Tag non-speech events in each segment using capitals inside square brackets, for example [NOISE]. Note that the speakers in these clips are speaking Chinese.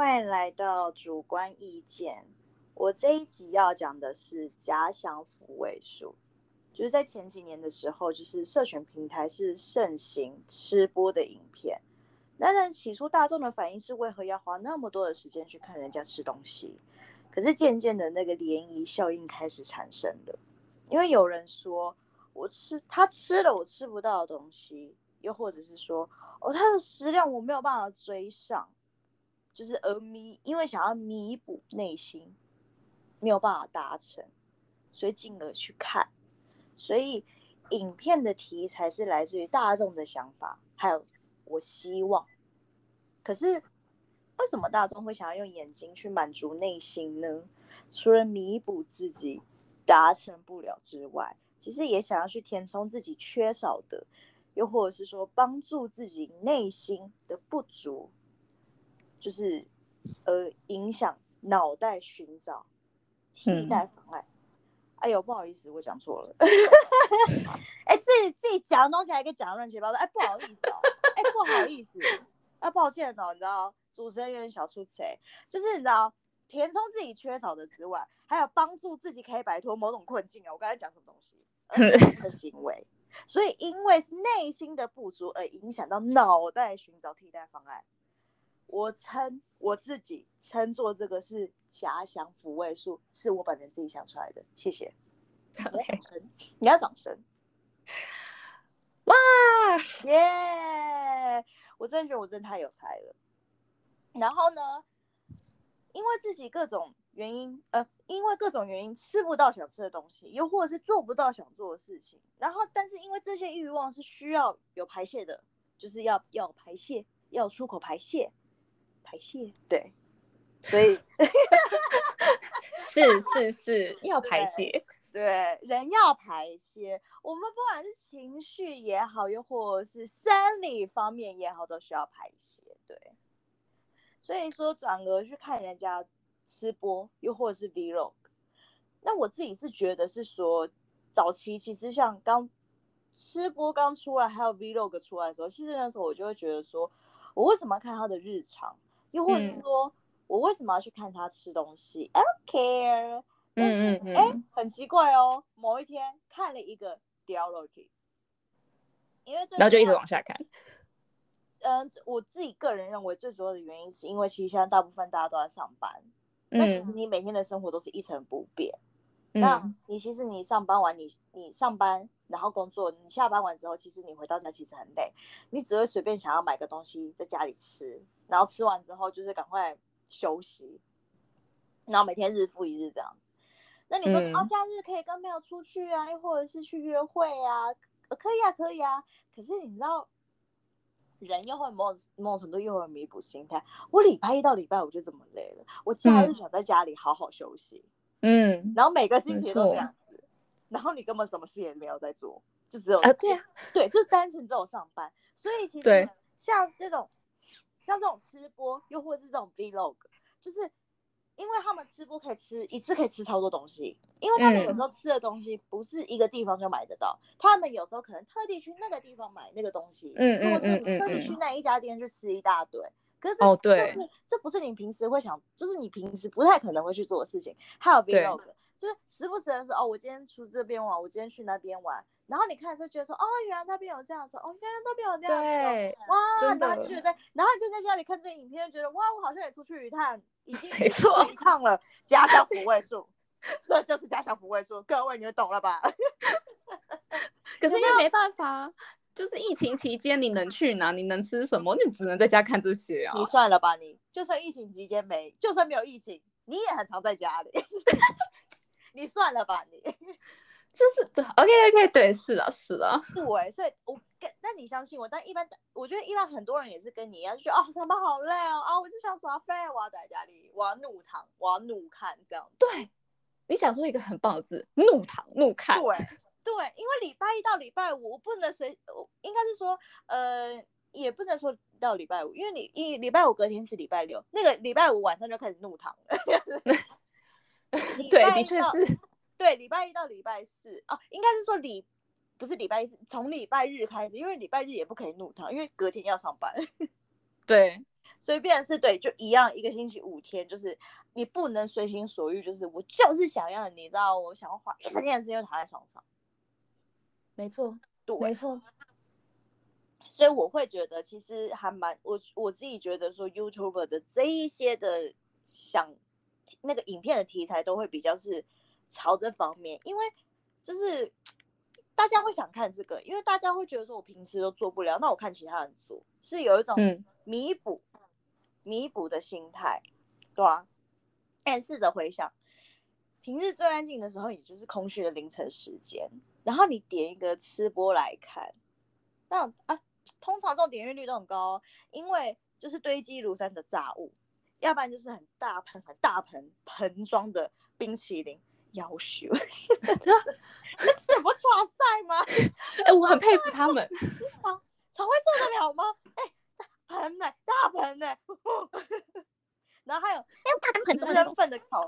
欢迎来到主观意见。我这一集要讲的是假想抚慰术，就是在前几年的时候，就是社群平台是盛行吃播的影片。那在起初大众的反应是为何要花那么多的时间去看人家吃东西？可是渐渐的那个涟漪效应开始产生了，因为有人说我吃他吃了我吃不到的东西，又或者是说哦他的食量我没有办法追上。就是而弥，因为想要弥补内心没有办法达成，所以进而去看。所以影片的题材是来自于大众的想法，还有我希望。可是为什么大众会想要用眼睛去满足内心呢？除了弥补自己达成不了之外，其实也想要去填充自己缺少的，又或者是说帮助自己内心的不足。就是呃，影响脑袋寻找替代方案。哎呦，不好意思，我讲错了。[LAUGHS] 哎，自己自己讲的东西还可以讲乱七八糟。哎，不好意思哦。哎，不好意思。啊，抱歉哦，你知道，主持人有点小出彩。就是你知道，填充自己缺少的之外，还有帮助自己可以摆脱某种困境啊。我刚才讲什么东西？的 [LAUGHS] 行为。所以，因为是内心的不足而影响到脑袋寻找替代方案。我称我自己称作这个是假想抚慰术，是我本人自己想出来的。谢谢，你要 [LAUGHS] 掌声，你要掌声，哇耶！我真的觉得我真的太有才了。然后呢，因为自己各种原因，呃，因为各种原因吃不到想吃的东西，又或者是做不到想做的事情。然后，但是因为这些欲望是需要有排泄的，就是要要排泄，要出口排泄。排泄对，所以 [LAUGHS] [LAUGHS] 是是是要排泄，[LAUGHS] 对，人要排泄。我们不管是情绪也好，又或者是生理方面也好，都需要排泄。对，所以说转而去看人家吃播，又或者是 vlog。那我自己是觉得是说，早期其实像刚吃播刚出来，还有 vlog 出来的时候，其实那时候我就会觉得说，我为什么要看他的日常？又或者说，我为什么要去看他吃东西？I don't care。嗯嗯嗯。哎，很奇怪哦。某一天看了一个掉落去，因为然后就一直往下看。嗯，我自己个人认为最主要的原因是因为其实现在大部分大家都在上班，那其实你每天的生活都是一成不变。那你其实你上班完，你你上班然后工作，你下班完之后，其实你回到家其实很累，你只会随便想要买个东西在家里吃，然后吃完之后就是赶快休息，然后每天日复一日这样子。那你说啊，假日可以跟朋友出去啊，又或者是去约会啊，可以啊，可以啊。可是你知道，人又会某某种程度又会弥补心态。我礼拜一到礼拜五就这么累了，我假日想在家里好好休息。嗯，然后每个星期都这样子，然后你根本什么事也没有在做，就只有啊，对啊，对，就是单纯只有上班。所以其实像这种像这种吃播，又或者是这种 vlog，就是因为他们吃播可以吃一次可以吃超多东西，因为他们有时候吃的东西不是一个地方就买得到，他们有时候可能特地去那个地方买那个东西，嗯嗯或者是特地去那一家店去吃一大堆。可是这就是这不是你平时会想，就是你平时不太可能会去做的事情。还有 vlog，就是时不时的是哦，我今天出这边玩，我今天去那边玩，然后你看的时候觉得说，哦，原来那边有这样子，哦，原来那边有这样子，哇，然后就觉得，然后你就在家里看这影片，觉得哇，我好像也出去一趟，已经没错一趟了，家乡抚慰术，[LAUGHS] 这就是家乡抚慰术，各位你们懂了吧？[LAUGHS] 可是因为没办法。就是疫情期间，你能去哪？你能吃什么？你只能在家看这些啊！你算了吧，你就算疫情期间没，就算没有疫情，你也很常在家里。[LAUGHS] 你算了吧，你 [LAUGHS] 就是对，OK OK，对，是啊，是啊，对，所以我跟，那你相信我？但一般，我觉得一般很多人也是跟你一样，就觉得哦，上班好累哦，啊，我就想耍废，我要在家里，我要怒躺，我要怒看，这样。对，你想说一个很棒的字，怒躺，怒看。对。[LAUGHS] 对，因为礼拜一到礼拜五不能随，应该是说，呃，也不能说到礼拜五，因为你一礼拜五隔天是礼拜六，那个礼拜五晚上就开始怒躺了。[LAUGHS] 对，的确是。[LAUGHS] 对，礼拜一到礼拜四啊，应该是说礼不是礼拜一，从礼拜日开始，因为礼拜日也不可以怒他，因为隔天要上班。[LAUGHS] 对，所以变成是对，就一样，一个星期五天，就是你不能随心所欲，就是我就是想要，你知道，我想要花一整天的时间躺在床上。没错，对，没错。所以我会觉得，其实还蛮我我自己觉得说，YouTuber 的这一些的想那个影片的题材都会比较是朝这方面，因为就是大家会想看这个，因为大家会觉得说我平时都做不了，那我看其他人做，是有一种弥补弥补的心态，对啊？但试着回想，平日最安静的时候，也就是空虚的凌晨时间，然后你点一个吃播来看，那啊。通常这种点阅率都很高，因为就是堆积如山的炸物，要不然就是很大盆、很大盆盆装的冰淇淋，要求，[LAUGHS] 那吃不出赛吗？[LAUGHS] 哎，我很佩服他们，[LAUGHS] 肠肠胃受得了吗？哎，盆呢，大盆呢，然后还有十人份的烤，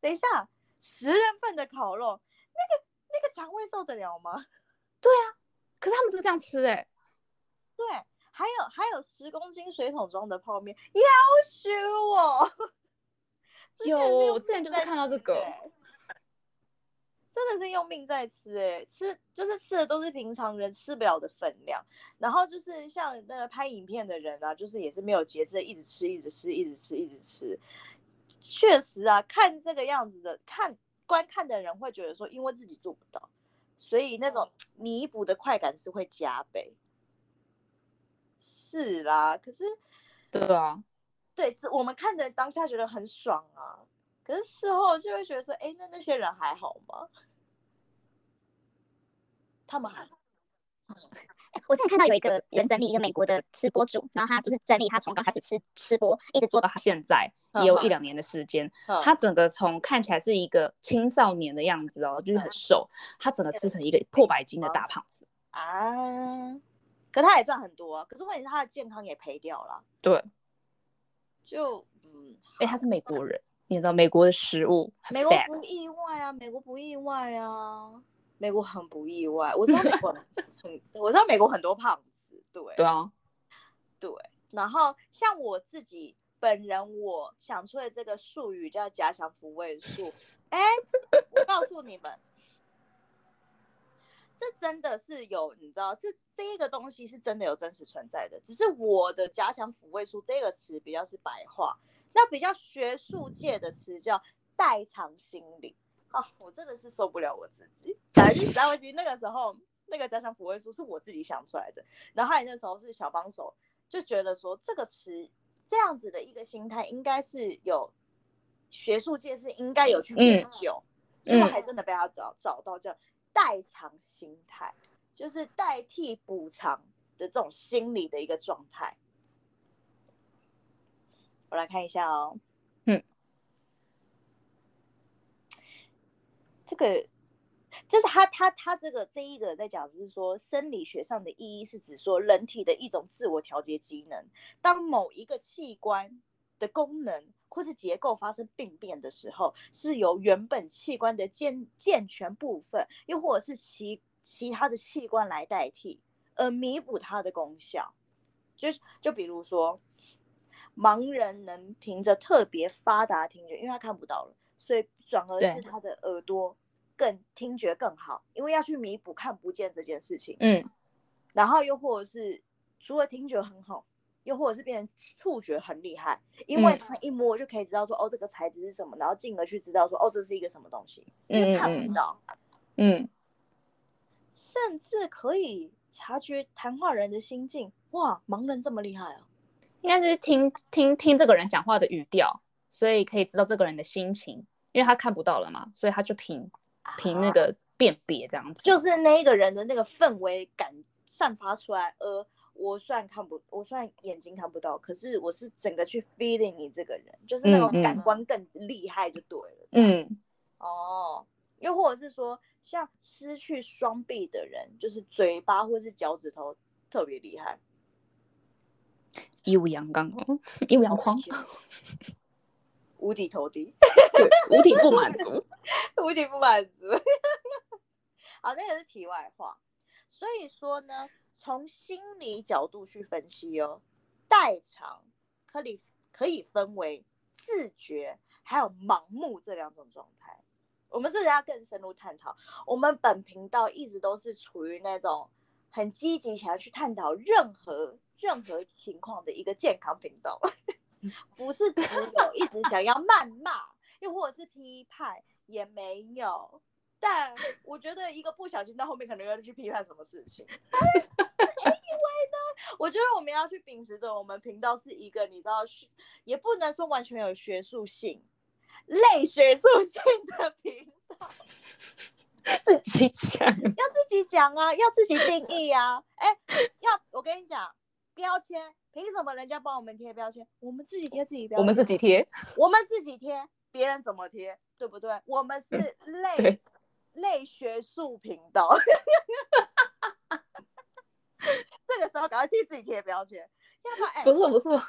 等一下，十人份的烤肉，那个那个肠胃受得了吗？对啊，可是他们就这样吃哎。对，还有还有十公斤水桶装的泡面，要求我。有，我之前就是看到这个，真的是用命在吃哎，吃就是吃的都是平常人吃不了的分量。然后就是像那个拍影片的人啊，就是也是没有节制，一直吃，一直吃，一直吃，一直吃。确实啊，看这个样子的，看观看的人会觉得说，因为自己做不到，所以那种弥补的快感是会加倍。是啦，可是，对啊，对，我们看的当下觉得很爽啊，可是事后就会觉得说，哎，那那些人还好吗？他们还……我之前看到有一个人整理一个美国的吃播主，然后他就是整理他从刚开始吃吃播，一直做到他现在，也有一两年的时间，他整个从看起来是一个青少年的样子哦，就是很瘦，他整个吃成一个破百斤的大胖子啊。可他也赚很多，可是问题是他的健康也赔掉了。对，就嗯，哎，他是美国人，你知道美国的食物，美国不意外啊，美国不意外啊，美国很不意外。我知道美国 [LAUGHS] 很，我知道美国很多胖子，对，对啊，对。然后像我自己本人，我想出的这个术语叫假想抚慰术。哎，我告诉你们。这真的是有，你知道，是这一个东西是真的有真实存在的。只是我的加强抚慰术这个词比较是白话，那比较学术界的词叫代偿心理。啊，我真的是受不了我自己。讲句实在话，其实那个时候那个加强抚慰术是我自己想出来的。然后那时候是小帮手就觉得说这个词这样子的一个心态，应该是有学术界是应该有去研究，所以还真的被他找找到这样。代偿心态就是代替补偿的这种心理的一个状态。我来看一下哦，嗯，这个就是他他他这个这一个在讲，就是说生理学上的意义是指说人体的一种自我调节机能，当某一个器官的功能。或是结构发生病变的时候，是由原本器官的健健全部分，又或者是其其他的器官来代替，而弥补它的功效。就就比如说，盲人能凭着特别发达听觉，因为他看不到了，所以转而是他的耳朵更听觉更好，因为要去弥补看不见这件事情。嗯，然后又或者是除了听觉很好。又或者是变成触觉很厉害，因为他一摸就可以知道说哦这个材质是什么，然后进而去知道说哦这是一个什么东西，因为看不到，嗯，甚至可以察觉谈话人的心境，哇，盲人这么厉害啊！应该是听听听这个人讲话的语调，所以可以知道这个人的心情，因为他看不到了嘛，所以他就凭凭那个辨别这样子，就是那个人的那个氛围感散发出来，而。我虽然看不，我虽然眼睛看不到，可是我是整个去 feeling 你这个人，就是那种感官更厉害就对了。嗯，哦，又或者是说，像失去双臂的人，就是嘴巴或是脚趾头特别厉害，一无阳刚哦，一无阳光，五体投地，[LAUGHS] 五体不满足，[LAUGHS] 五体不满足。[LAUGHS] 好，那个是题外话。所以说呢，从心理角度去分析哦，代偿可以可以分为自觉还有盲目这两种状态。我们这里要更深入探讨。我们本频道一直都是处于那种很积极想要去探讨任何任何情况的一个健康频道，[LAUGHS] 不是只有一直想要谩骂，又或者是批判，也没有。但我觉得一个不小心到后面可能要去批判什么事情。[LAUGHS] [LAUGHS] Anyway 呢，我觉得我们要去秉持着我们频道是一个你知道，也不能说完全有学术性。类学术性的频道，[LAUGHS] 自己讲，要自己讲啊，要自己定义啊。哎，要我跟你讲，标签凭什么人家帮我们贴标签？我们自己贴自己标签，我们自己贴，我们自己贴，别人怎么贴，对不对？我们是类类学术频道，[LAUGHS] 这个时候赶快替自己贴标签，要不然不是不是，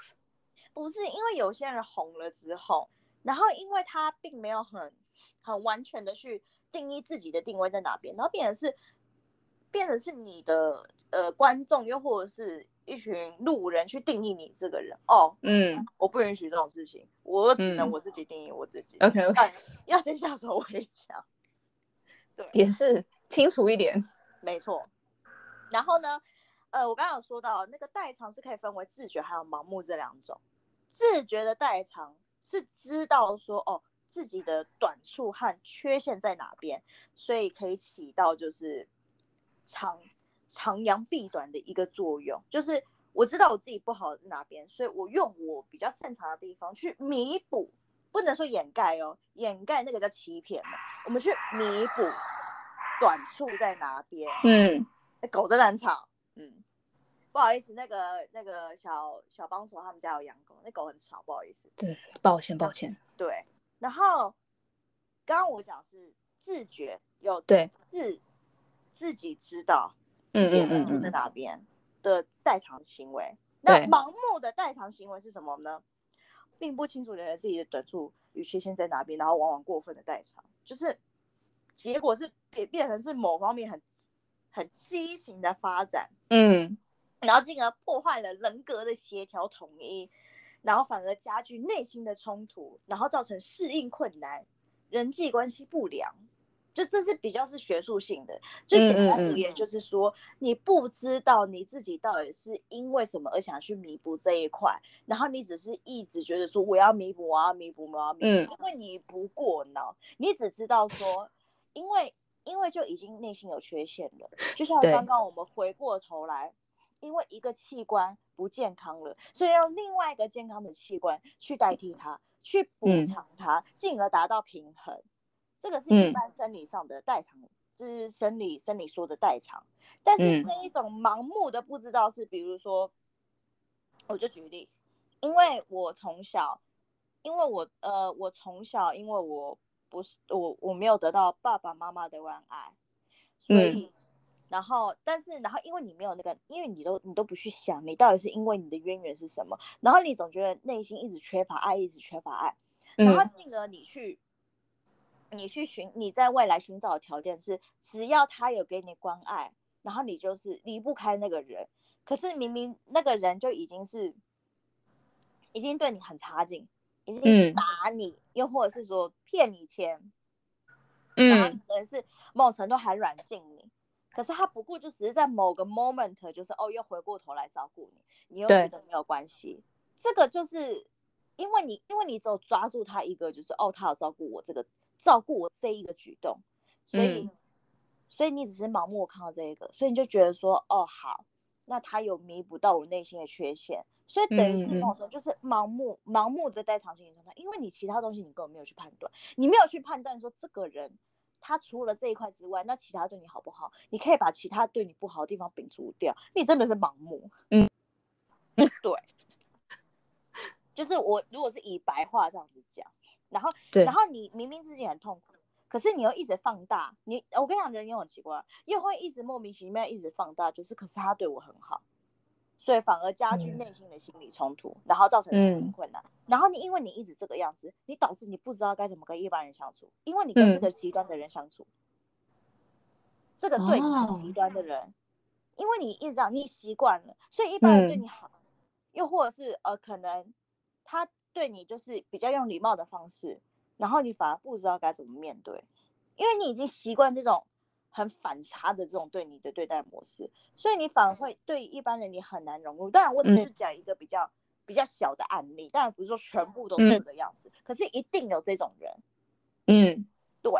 不是因为有些人红了之后。然后，因为他并没有很很完全的去定义自己的定位在哪边，然后变成是变成是你的呃观众，又或者是一群路人去定义你这个人哦。嗯，我不允许这种事情，我只能我自己定义我自己。OK OK，要先下手为强。对，也是清楚一点。没错。然后呢，呃，我刚刚有说到那个代偿是可以分为自觉还有盲目这两种。自觉的代偿。是知道说哦自己的短处和缺陷在哪边，所以可以起到就是长长扬避短的一个作用。就是我知道我自己不好在哪边，所以我用我比较擅长的地方去弥补，不能说掩盖哦，掩盖那个叫欺骗嘛。我们去弥补短处在哪边。嗯，狗真的很吵。嗯。不好意思，那个那个小小帮手他们家有养狗，那狗很吵，不好意思。对，抱歉抱歉。对，然后刚刚我讲是自觉有对自自己知道自己短处在哪边的代偿行为。那盲目的代偿行为是什么呢？并不清楚了解自己的短处与缺陷在哪边，然后往往过分的代偿，就是结果是变变成是某方面很很畸形的发展。嗯。然后进而破坏了人格的协调统一，然后反而加剧内心的冲突，然后造成适应困难、人际关系不良。就这是比较是学术性的，最简单而言，就是说你不知道你自己到底是因为什么而想去弥补这一块，然后你只是一直觉得说我要弥补，我要弥补，我要弥补，因为你不过脑，你只知道说，因为因为就已经内心有缺陷了，就像刚刚我们回过头来。因为一个器官不健康了，所以用另外一个健康的器官去代替它，去补偿它，进而达到平衡。这个是一般生理上的代偿，就是生理生理说的代偿。但是这一种盲目的不知道是，比如说，我就举例，因为我从小，因为我呃，我从小因为我不是我我没有得到爸爸妈妈的关爱，所以。然后，但是，然后，因为你没有那个，因为你都你都不去想，你到底是因为你的渊源是什么，然后你总觉得内心一直缺乏爱，一直缺乏爱，然后进而你去，你去寻你在未来寻找的条件是，只要他有给你关爱，然后你就是离不开那个人，可是明明那个人就已经是，已经对你很差劲，已经打你，又或者是说骗你钱，然后可能是某种程度还软禁你。可是他不过，就只是在某个 moment，就是哦，又回过头来照顾你，你又觉得没有关系。这个就是因为你，因为你只有抓住他一个，就是哦，他有照顾我这个，照顾我这一个举动，所以，所以你只是盲目看到这一个，所以你就觉得说，哦，好，那他有弥补到我内心的缺陷，所以等于是那种就是盲目、盲目的代偿心理状态，因为你其他东西你根本没有去判断，你没有去判断说这个人。他除了这一块之外，那其他对你好不好？你可以把其他对你不好的地方摒除掉。你真的是盲目，嗯，对，[LAUGHS] 就是我如果是以白话这样子讲，然后，然后你明明自己很痛苦，可是你又一直放大，你我跟你讲，人也很奇怪，又会一直莫名其妙一直放大，就是可是他对我很好。所以反而加剧内心的心理冲突，然后造成适应困难。然后你因为你一直这个样子，你导致你不知道该怎么跟一般人相处，因为你跟这个极端的人相处，这个对你很极端的人，因为你一直这样，你习惯了，所以一般人对你好，又或者是呃可能他对你就是比较用礼貌的方式，然后你反而不知道该怎么面对，因为你已经习惯这种很反差的这种对你的对待模式，所以你反而会对一般人你很难融入。当然，我只是讲一个比较比较小的案例，当然不是说全部都是这个样子，可是一定有这种人。嗯，对。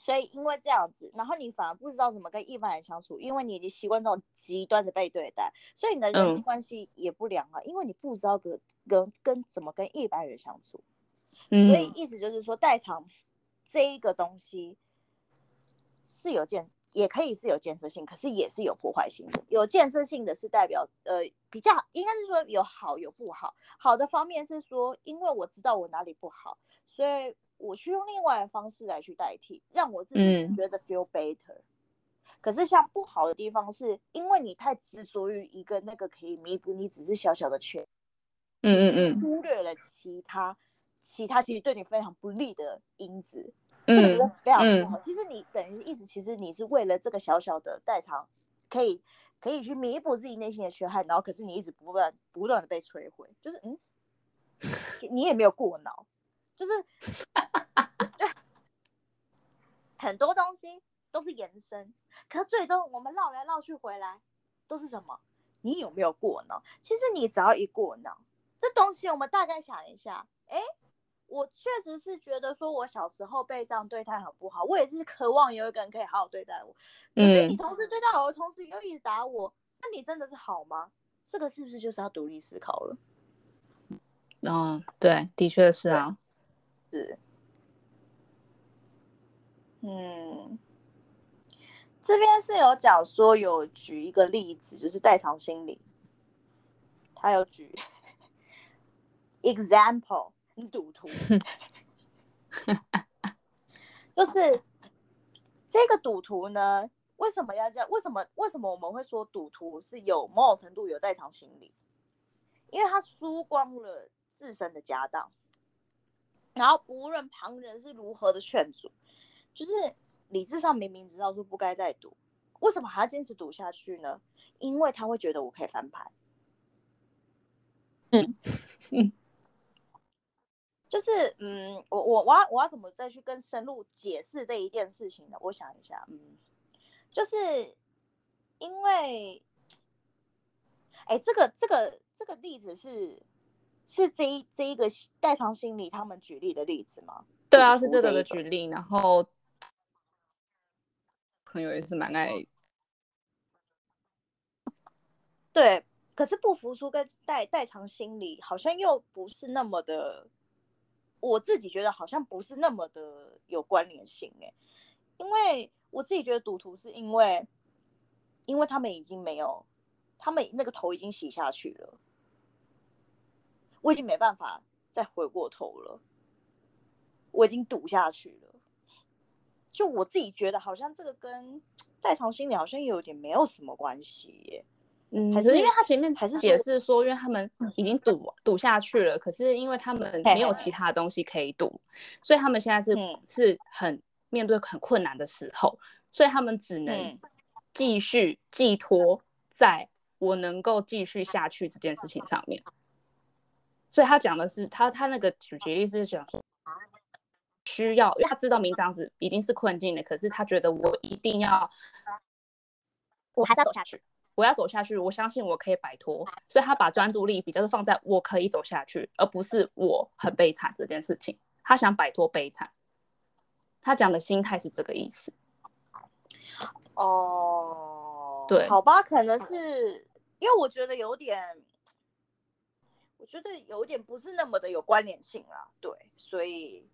所以因为这样子，然后你反而不知道怎么跟一般人相处，因为你已经习惯这种极端的被对待，所以你的人际关系也不良啊，因为你不知道跟跟跟怎么跟一般人相处。所以意思就是说，代偿这一个东西是有建，也可以是有建设性，可是也是有破坏性的。有建设性的是代表呃比较应该是说有好有不好，好的方面是说，因为我知道我哪里不好，所以。我去用另外的方式来去代替，让我自己觉得 feel better。可是像不好的地方，是因为你太执着于一个那个可以弥补你只是小小的缺，嗯嗯嗯，忽略了其他其他其实对你非常不利的因子，这个非常不好。其实你等于意思，其实你是为了这个小小的代偿，可以可以去弥补自己内心的缺憾，然后可是你一直不断不断的被摧毁，就是嗯，[LAUGHS] 你也没有过脑。就是 [LAUGHS] 很多东西都是延伸，可最终我们绕来绕去回来都是什么？你有没有过脑？其实你只要一过脑，这东西我们大概想一下，哎，我确实是觉得说我小时候被这样对待很不好，我也是渴望有一个人可以好好对待我。可是你同时对待我的同时又一直打我，那你真的是好吗？这个是不是就是要独立思考了？嗯，对，的确是啊。是，嗯，这边是有讲说有举一个例子，就是代偿心理，他有举 example，赌徒，就是这个赌徒呢，为什么要这样？为什么为什么我们会说赌徒是有某种程度有代偿心理？因为他输光了自身的家当。然后不论旁人是如何的劝阻，就是理智上明明知道说不该再赌，为什么还要坚持赌下去呢？因为他会觉得我可以翻盘。嗯 [LAUGHS] 嗯，就是嗯，我我我要我要怎么再去更深入解释这一件事情呢？我想一下，嗯，就是因为，哎，这个这个这个例子是。是这一这一个代偿心理他们举例的例子吗？对啊，是这个的举例。然后朋友也是蛮爱。[LAUGHS] 对，可是不服输跟代代偿心理好像又不是那么的，我自己觉得好像不是那么的有关联性哎，因为我自己觉得赌徒是因为，因为他们已经没有，他们那个头已经洗下去了。我已经没办法再回过头了，我已经赌下去了。就我自己觉得，好像这个跟 [TSK] 代偿心理好像有点没有什么关系耶。嗯，还是因为他前面还是解释说，因为他们已经赌赌下去了，可是因为他们没有其他东西可以赌，所以他们现在是是很面对很困难的时候，所以他们只能继续寄托在我能够继续下去这件事情上面。所以他讲的是，他他那个举举例是讲说，需要，因为他知道明章子已经是困境了，可是他觉得我一定要，我还是要走下去，我要走下去，我相信我可以摆脱，所以他把专注力比较是放在我可以走下去，而不是我很悲惨这件事情，他想摆脱悲惨，他讲的心态是这个意思。哦，对，好吧，可能是因为我觉得有点。我觉得有点不是那么的有关联性啦，对，所以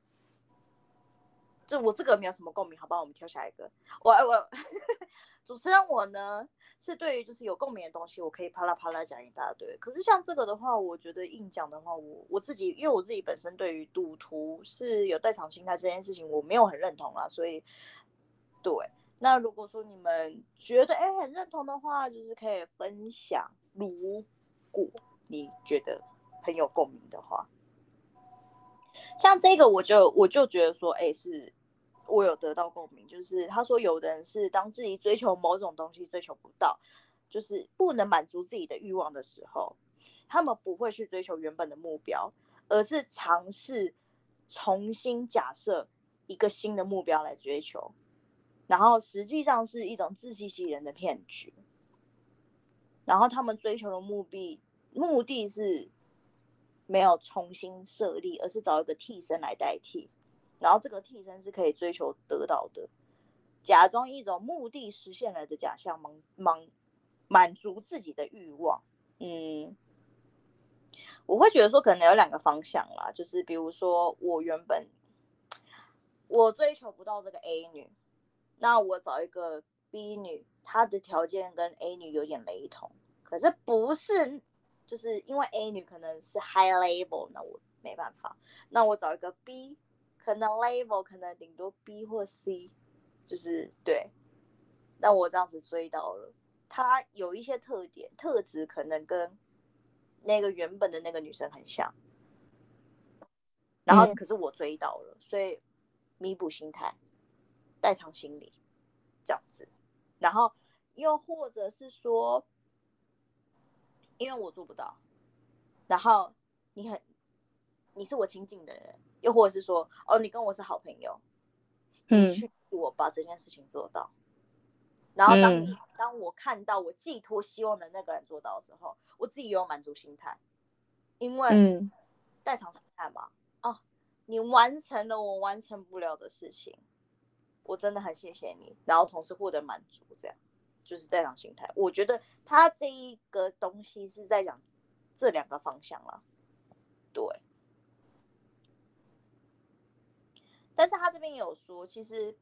就我这个没有什么共鸣，好吧，我们挑下一个。我我 [LAUGHS] 主持人我呢是对于就是有共鸣的东西，我可以啪啦啪啦讲一大堆。可是像这个的话，我觉得硬讲的话，我我自己因为我自己本身对于赌徒是有代偿心态这件事情，我没有很认同啦，所以对。那如果说你们觉得哎很认同的话，就是可以分享。如果你觉得。很有共鸣的话，像这个我就我就觉得说，哎，是我有得到共鸣。就是他说，有的人是当自己追求某种东西追求不到，就是不能满足自己的欲望的时候，他们不会去追求原本的目标，而是尝试重新假设一个新的目标来追求，然后实际上是一种自欺欺人的骗局。然后他们追求的目的目的是没有重新设立，而是找一个替身来代替，然后这个替身是可以追求得到的。假装一种目的实现了的假象，满满满足自己的欲望。嗯，我会觉得说可能有两个方向啦，就是比如说我原本我追求不到这个 A 女，那我找一个 B 女，她的条件跟 A 女有点雷同，可是不是就是因为 A 女可能是 high level，那我没办法，那我找一个 B，可能 level 可能顶多 B 或 C。就是对，那我这样子追到了，她有一些特点特质，可能跟那个原本的那个女生很像，然后可是我追到了，所以弥补心态，代偿心理，这样子，然后又或者是说，因为我做不到，然后你很，你是我亲近的人，又或者是说，哦，你跟我是好朋友，嗯。我把这件事情做到，然后当你当我看到我寄托希望的那个人做到的时候，我自己也有满足心态，因为代偿心态嘛。哦，你完成了我完成不了的事情，我真的很谢谢你，然后同时获得满足，这样就是代偿心态。我觉得他这一个东西是在讲这两个方向了，对。但是他这边有说，其实。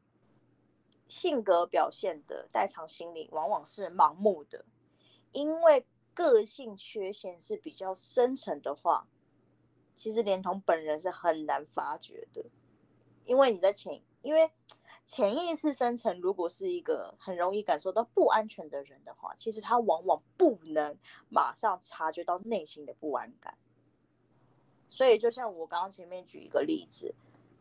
性格表现的代偿心理往往是盲目的，因为个性缺陷是比较深沉的话，其实连同本人是很难发觉的。因为你在潜，因为潜意识深层，如果是一个很容易感受到不安全的人的话，其实他往往不能马上察觉到内心的不安感。所以，就像我刚刚前面举一个例子。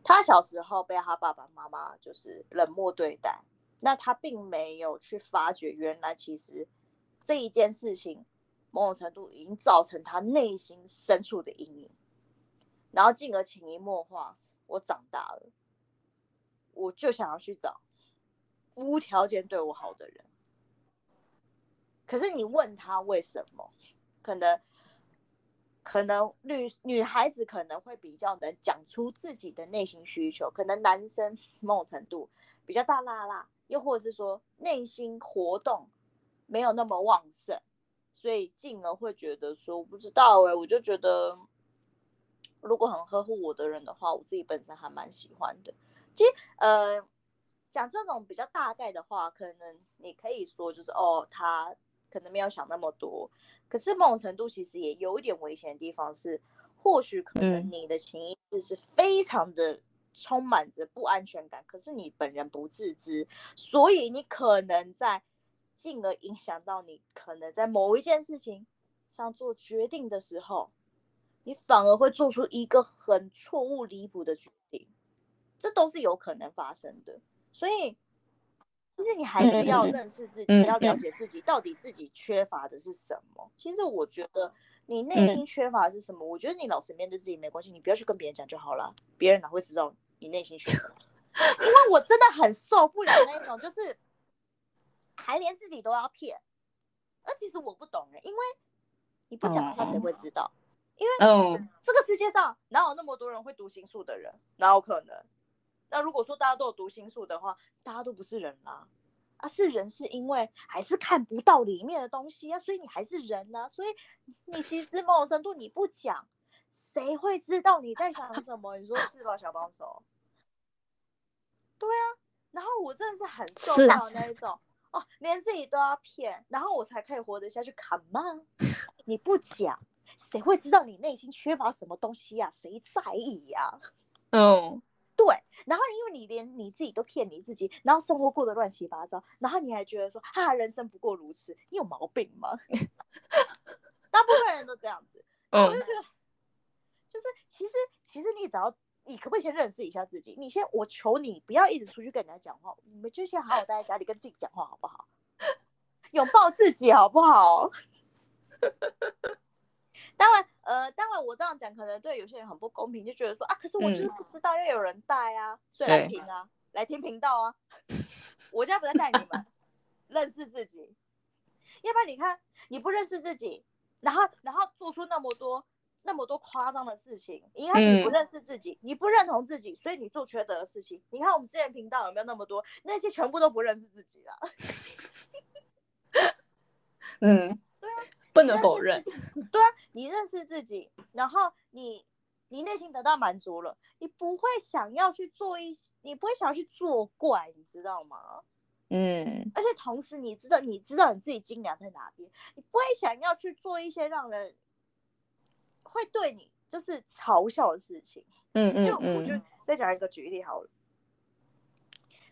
他小时候被他爸爸妈妈就是冷漠对待，那他并没有去发觉，原来其实这一件事情某种程度已经造成他内心深处的阴影，然后进而潜移默化，我长大了，我就想要去找无条件对我好的人。可是你问他为什么，可能。可能女女孩子可能会比较能讲出自己的内心需求，可能男生某种程度比较大啦啦，又或者是说内心活动没有那么旺盛，所以进而会觉得说我不知道哎，我就觉得如果很呵护我的人的话，我自己本身还蛮喜欢的。其实呃讲这种比较大概的话，可能你可以说就是哦他。可能没有想那么多，可是某种程度其实也有一点危险的地方是，或许可能你的潜意识是非常的充满着不安全感，可是你本人不自知，所以你可能在进而影响到你可能在某一件事情上做决定的时候，你反而会做出一个很错误离谱的决定，这都是有可能发生的，所以。其实你还是要认识自己，要了解自己到底自己缺乏的是什么。其实我觉得你内心缺乏的是什么，我觉得你老实面对自己没关系，你不要去跟别人讲就好了，别人哪会知道你内心缺什么？[LAUGHS] 因为我真的很受不了那种，就是还连自己都要骗。而其实我不懂哎，因为你不讲的话谁会知道？因为这个世界上哪有那么多人会读心术的人？哪有可能？那如果说大家都有读心术的话，大家都不是人啦，啊，是人是因为还是看不到里面的东西啊，所以你还是人呢，所以你其实某种程度你不讲，谁会知道你在想什么？你说是吧，小帮手？对啊，然后我真的是很受不了那一种哦，连自己都要骗，然后我才可以活得下去，砍吗？你不讲，谁会知道你内心缺乏什么东西呀？谁在意呀？嗯。对，然后因为你连你自己都骗你自己，然后生活过得乱七八糟，然后你还觉得说啊，人生不过如此，你有毛病吗？[LAUGHS] 大部分人都这样子，[LAUGHS] 我就觉得，就是其实其实你只要你可不可以先认识一下自己？你先，我求你不要一直出去跟人家讲话，你们就先好好待在家里跟自己讲话好不好？拥抱自己好不好？[LAUGHS] 当然，呃，当然我这样讲可能对有些人很不公平，就觉得说啊，可是我就是不知道要有人带啊，所以来听啊，来听频道啊，[LAUGHS] 我现在不在带你们认识自己，要不然你看你不认识自己，然后然后做出那么多那么多夸张的事情，因为你不认识自己，你不认同自己，所以你做缺德的事情。你看我们之前频道有没有那么多那些全部都不认识自己了？[LAUGHS] 嗯。不能否认，对啊，你认识自己，然后你你内心得到满足了，你不会想要去做一，你不会想要去作怪，你知道吗？嗯，而且同时你知道，你知道你自己斤两在哪边，你不会想要去做一些让人会对你就是嘲笑的事情。嗯嗯，就我就再讲一个举例好了，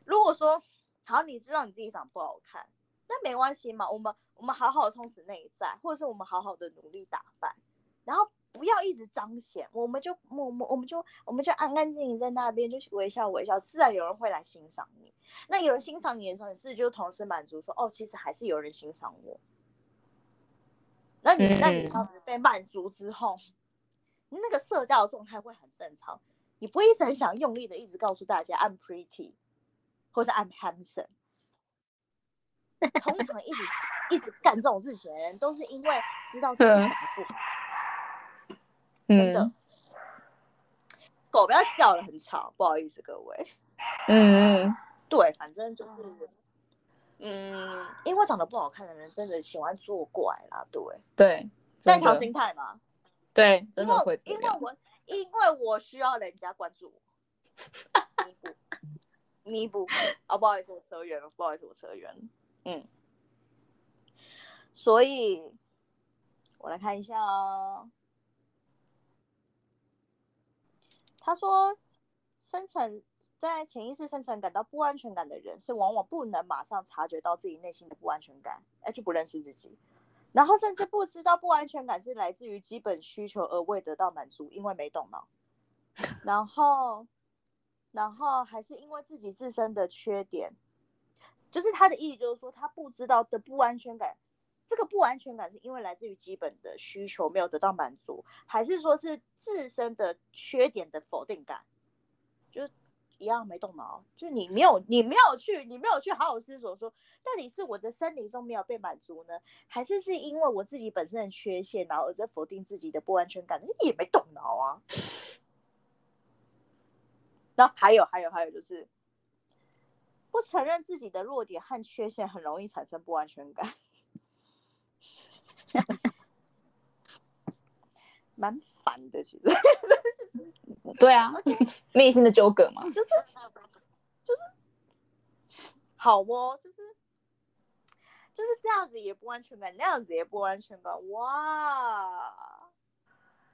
如果说好，你知道你自己长不好看。那没关系嘛，我们我们好好充实内在，或者是我们好好的努力打扮，然后不要一直彰显，我们就默默我们就我们就安安静静在那边，就微笑微笑，自然有人会来欣赏你。那有人欣赏你的时候，你是就同时满足说，哦，其实还是有人欣赏我。那你那你当时被满足之后，那个社交的状态会很正常，你不会一直很想用力的一直告诉大家 I'm pretty，或者 I'm handsome。通常一直一直干这种事情的人，都是因为知道自己长得不好。真的，狗不要叫了，很吵，不好意思各位。嗯，对，反正就是，嗯，因为长得不好看的人，真的喜欢作怪啦，对。对，在调心态嘛。对，真的会因为我因为我需要人家关注我，弥 [LAUGHS] 补弥补。啊，不好意思，我扯远了，不好意思，我扯远了。嗯，所以我来看一下哦。他说，生成在潜意识生成感到不安全感的人，是往往不能马上察觉到自己内心的不安全感，哎，就不认识自己，然后甚至不知道不安全感是来自于基本需求而未得到满足，因为没动脑，[LAUGHS] 然后，然后还是因为自己自身的缺点。就是他的意思，就是说他不知道的不安全感，这个不安全感是因为来自于基本的需求没有得到满足，还是说是自身的缺点的否定感？就一样没动脑，就你没有你没有去你没有去好好思索，说到底是我的生理中没有被满足呢，还是是因为我自己本身的缺陷，然后而在否定自己的不安全感？你也没动脑啊。[LAUGHS] 那还有还有还有就是。不承认自己的弱点和缺陷，很容易产生不安全感，蛮烦的。其实，对啊，内心的纠葛嘛，就是就是好哦，就是就是这样子也不安全感，那样子也不安全感，哇，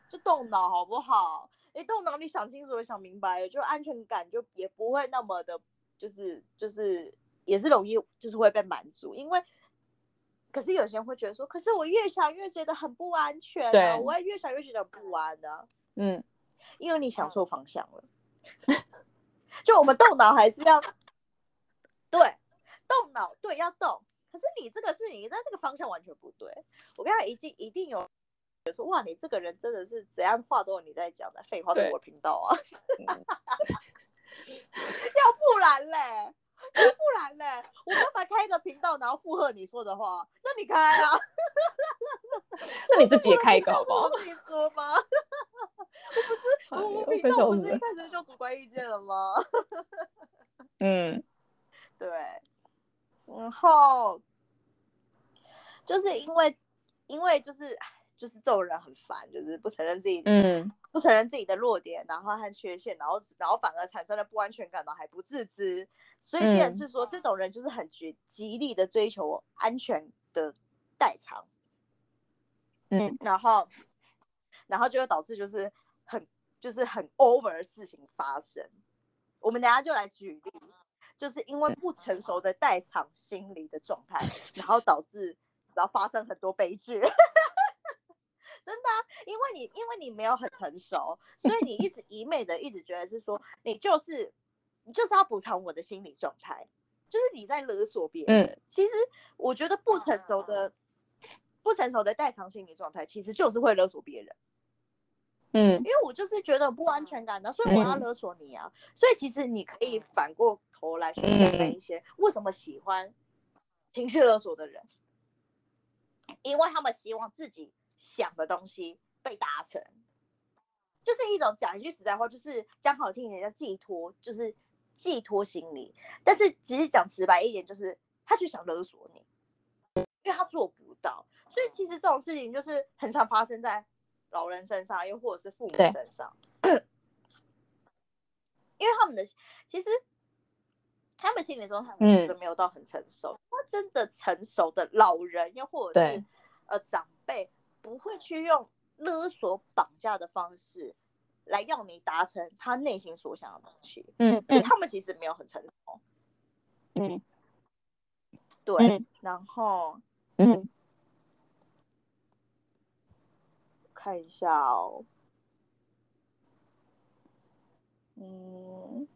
就动脑好不好？你动脑，你想清楚，想明白了，就安全感就也不会那么的。就是就是也是容易就是会被满足，因为可是有些人会觉得说，可是我越想越觉得很不安全啊，我也越想越觉得不安的，嗯，因为你想错方向了。[LAUGHS] 就我们动脑还是要对动脑对要动，可是你这个是你在那个方向完全不对。我跟他一定一定有说哇，你这个人真的是怎样话都有你在讲的，废话是我频道啊。[LAUGHS] 要不然嘞，要不然嘞，我干嘛开一个频道，然后附和你说的话？那你开啊，[LAUGHS] 那你自己也开一个好不好？我自己说吗？我不是，我频道不是一开始就主观意见了吗？嗯，对，然后就是因为，因为就是。就是这种人很烦，就是不承认自己，嗯，不承认自己的弱点，然后和缺陷，然后然后反而产生了不安全感，然后还不自知，所以便是说这种人就是很极极力的追求安全的代偿，嗯，然后然后就会导致就是很就是很 over 的事情发生。我们等下就来举例，就是因为不成熟的代偿心理的状态，然后导致然后发生很多悲剧。真的，因为你因为你没有很成熟，所以你一直一昧的一直觉得是说你就是你就是要补偿我的心理状态，就是你在勒索别人。其实我觉得不成熟的不成熟的代偿心理状态，其实就是会勒索别人。嗯，因为我就是觉得不安全感的，所以我要勒索你啊。所以其实你可以反过头来去讲那一些为什么喜欢情绪勒索的人，因为他们希望自己想的东西被达成，就是一种讲一句实在话，就是讲好听一点叫寄托，就是寄托心理。但是其实讲直白一点，就是他就想勒索你，因为他做不到。所以其实这种事情就是很常发生在。老人身上，又或者是父母身上，[COUGHS] 因为他们的其实他们心理中，他们觉得没有到很成熟。那真的成熟的老人，又或者是呃长辈，不会去用勒索、绑架的方式来要你达成他内心所想的东西。嗯，就他们其实没有很成熟。嗯，对，然后嗯。看一下哦，嗯，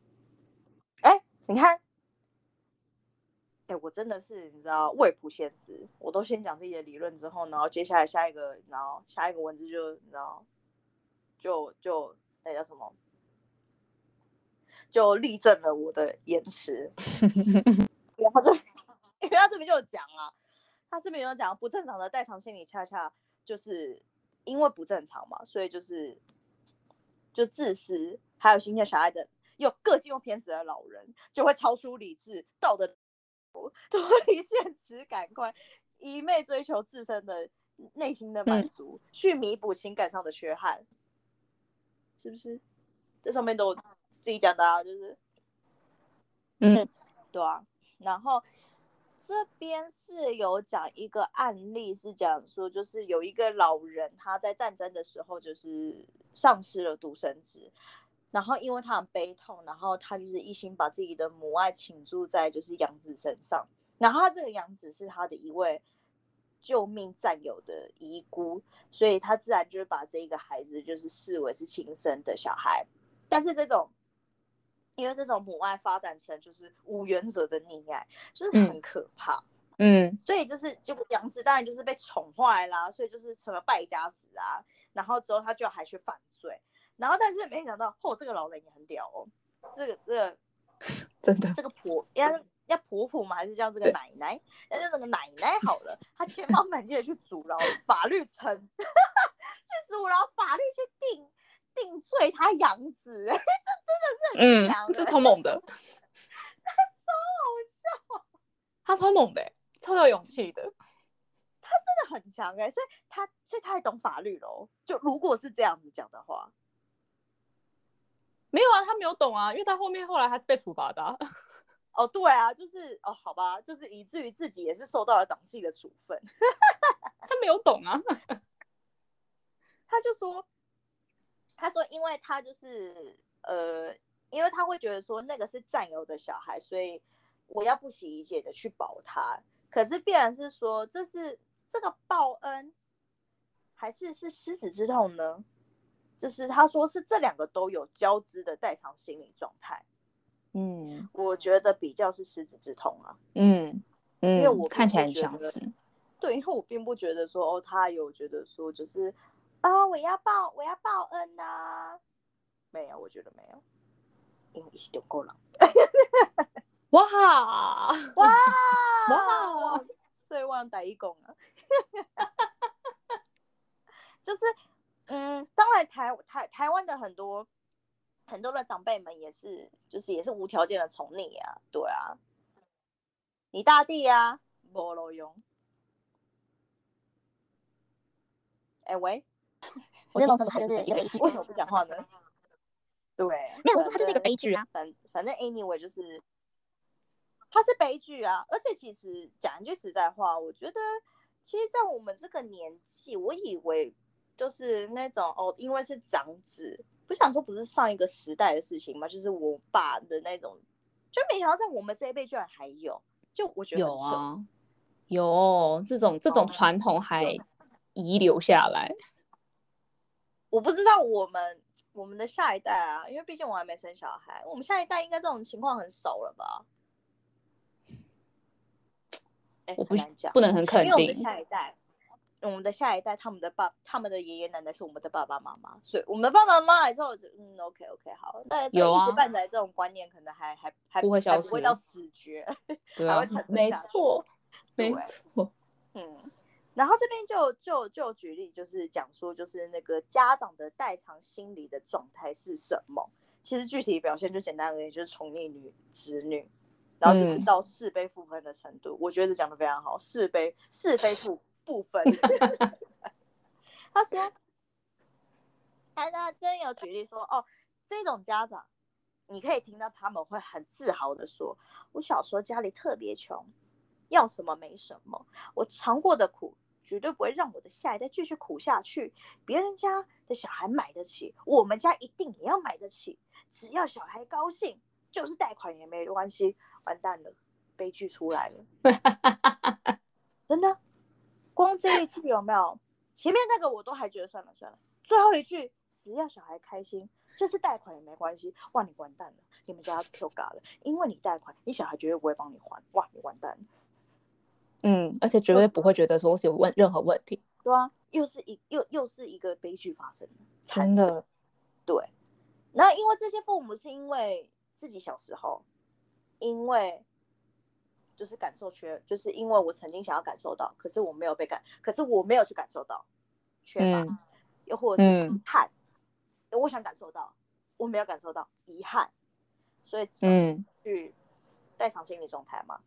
哎，你看，哎，我真的是你知道未卜先知，我都先讲自己的理论之后，然后接下来下一个，然后下一个文字就你知道，就就那叫什么，就例证了我的延迟。[LAUGHS] 因为他这，[LAUGHS] 因为他这边就讲啊，他这边有讲不正常的代偿心理，恰恰就是。因为不正常嘛，所以就是就自私，还有心疼小孩的，有个性又偏执的老人，就会超出理智、道德、脱离现实感官，一昧追求自身的内心的满足，去弥补情感上的缺憾，是不是？这上面都自己讲的啊，就是，嗯，对啊，然后。这边是有讲一个案例，是讲说，就是有一个老人，他在战争的时候就是丧失了独生子，然后因为他很悲痛，然后他就是一心把自己的母爱倾注在就是杨子身上，然后他这个杨子是他的一位救命战友的遗孤，所以他自然就是把这个孩子就是视为是亲生的小孩，但是这种。因为这种母爱发展成就是无原则的溺爱，就是很可怕。嗯，所以就是结果杨子当然就是被宠坏啦，所以就是成了败家子啊。然后之后他就还去犯罪，然后但是没想到，嚯，这个老人也很屌哦。这个这个真的，这个 [LAUGHS] 婆要 [LAUGHS] 要婆婆吗？还是叫这个奶奶？要叫那个奶奶好了，她千方百计的去阻挠 [LAUGHS] 法律层，去阻挠法律去定。定罪他养子，这真的是很强，这超猛的，他超好笑，他超猛的，超有勇气的，他真的很强哎，所以他所以他也懂法律喽。就如果是这样子讲的话，没有啊，他没有懂啊，因为他后面后来还是被处罚的。[LAUGHS] 哦，对啊，就是哦，好吧，就是以至于自己也是受到了党纪的处分。[LAUGHS] 他没有懂啊，[LAUGHS] 他就说。他说：“因为他就是呃，因为他会觉得说那个是占有的小孩，所以我要不惜一切的去保他。可是必然是说，这是这个报恩，还是是狮子之痛呢？就是他说是这两个都有交织的代偿心理状态。嗯，我觉得比较是狮子之痛啊。嗯嗯，因为我看起来很相似。[LAUGHS] 对，因为我并不觉得说哦，他有觉得说就是。”啊！我要报，我要报恩呐！没有，我觉得没有。因为丢够了。哇哇 [LAUGHS] 哇！岁旺打一工啊！[LAUGHS] 就是，嗯，当然台台台湾的很多很多的长辈们也是，就是也是无条件的宠你啊，对啊。你大弟呀，无路用。哎喂。我觉得龙神他就是一个悲剧，为什么不讲话呢？对，没有我说他就是一个悲剧啊。反反正 anyway 就是他是悲剧啊。而且其实讲一句实在话，我觉得其实，在我们这个年纪，我以为就是那种哦，因为是长子，不想说不是上一个时代的事情嘛，就是我爸的那种，就没想到在我们这一辈居然还有，就我觉得有啊，有这种这种传统还遗留下来。[LAUGHS] 我不知道我们我们的下一代啊，因为毕竟我还没生小孩，我们下一代应该这种情况很少了吧？哎，我不不能很肯定。因为我们的下一代，我们的下一代，他们的爸，他们的爷爷奶奶是我们的爸爸妈妈，所以我们的爸爸妈妈之后，嗯，OK OK，好，那一时半载这种观念可能还还还不会消失，不会到死绝，[LAUGHS] 还会产生没错，没错，嗯，然后这边就就就举例，就是讲说，就是那个家长的代偿心理的状态是什么？其实具体表现就简单而言，就是宠溺女子女，然后就是到是非负分的程度。我觉得讲的非常好，是非是非负。部分，[LAUGHS] 他说，他他真有举例说，哦，这种家长，你可以听到他们会很自豪的说，我小时候家里特别穷，要什么没什么，我尝过的苦，绝对不会让我的下一代继续苦下去。别人家的小孩买得起，我们家一定也要买得起，只要小孩高兴，就是贷款也没关系。完蛋了，悲剧出来了，[LAUGHS] 真的。光这一句有没有？前面那个我都还觉得算了算了。最后一句，只要小孩开心，就是贷款也没关系。哇，你完蛋了，你们家 Q 嘎了，因为你贷款，你小孩绝对不会帮你还。哇，你完蛋了。嗯，而且绝对不会觉得说是有问任何问题。对啊，又是一又又是一个悲剧发生了真的。对。然后因为这些父母是因为自己小时候，因为。就是感受缺，就是因为我曾经想要感受到，可是我没有被感，可是我没有去感受到缺乏，又或者是遗憾，我想感受到，我没有感受到遗憾，所以嗯，去代偿心理状态嘛，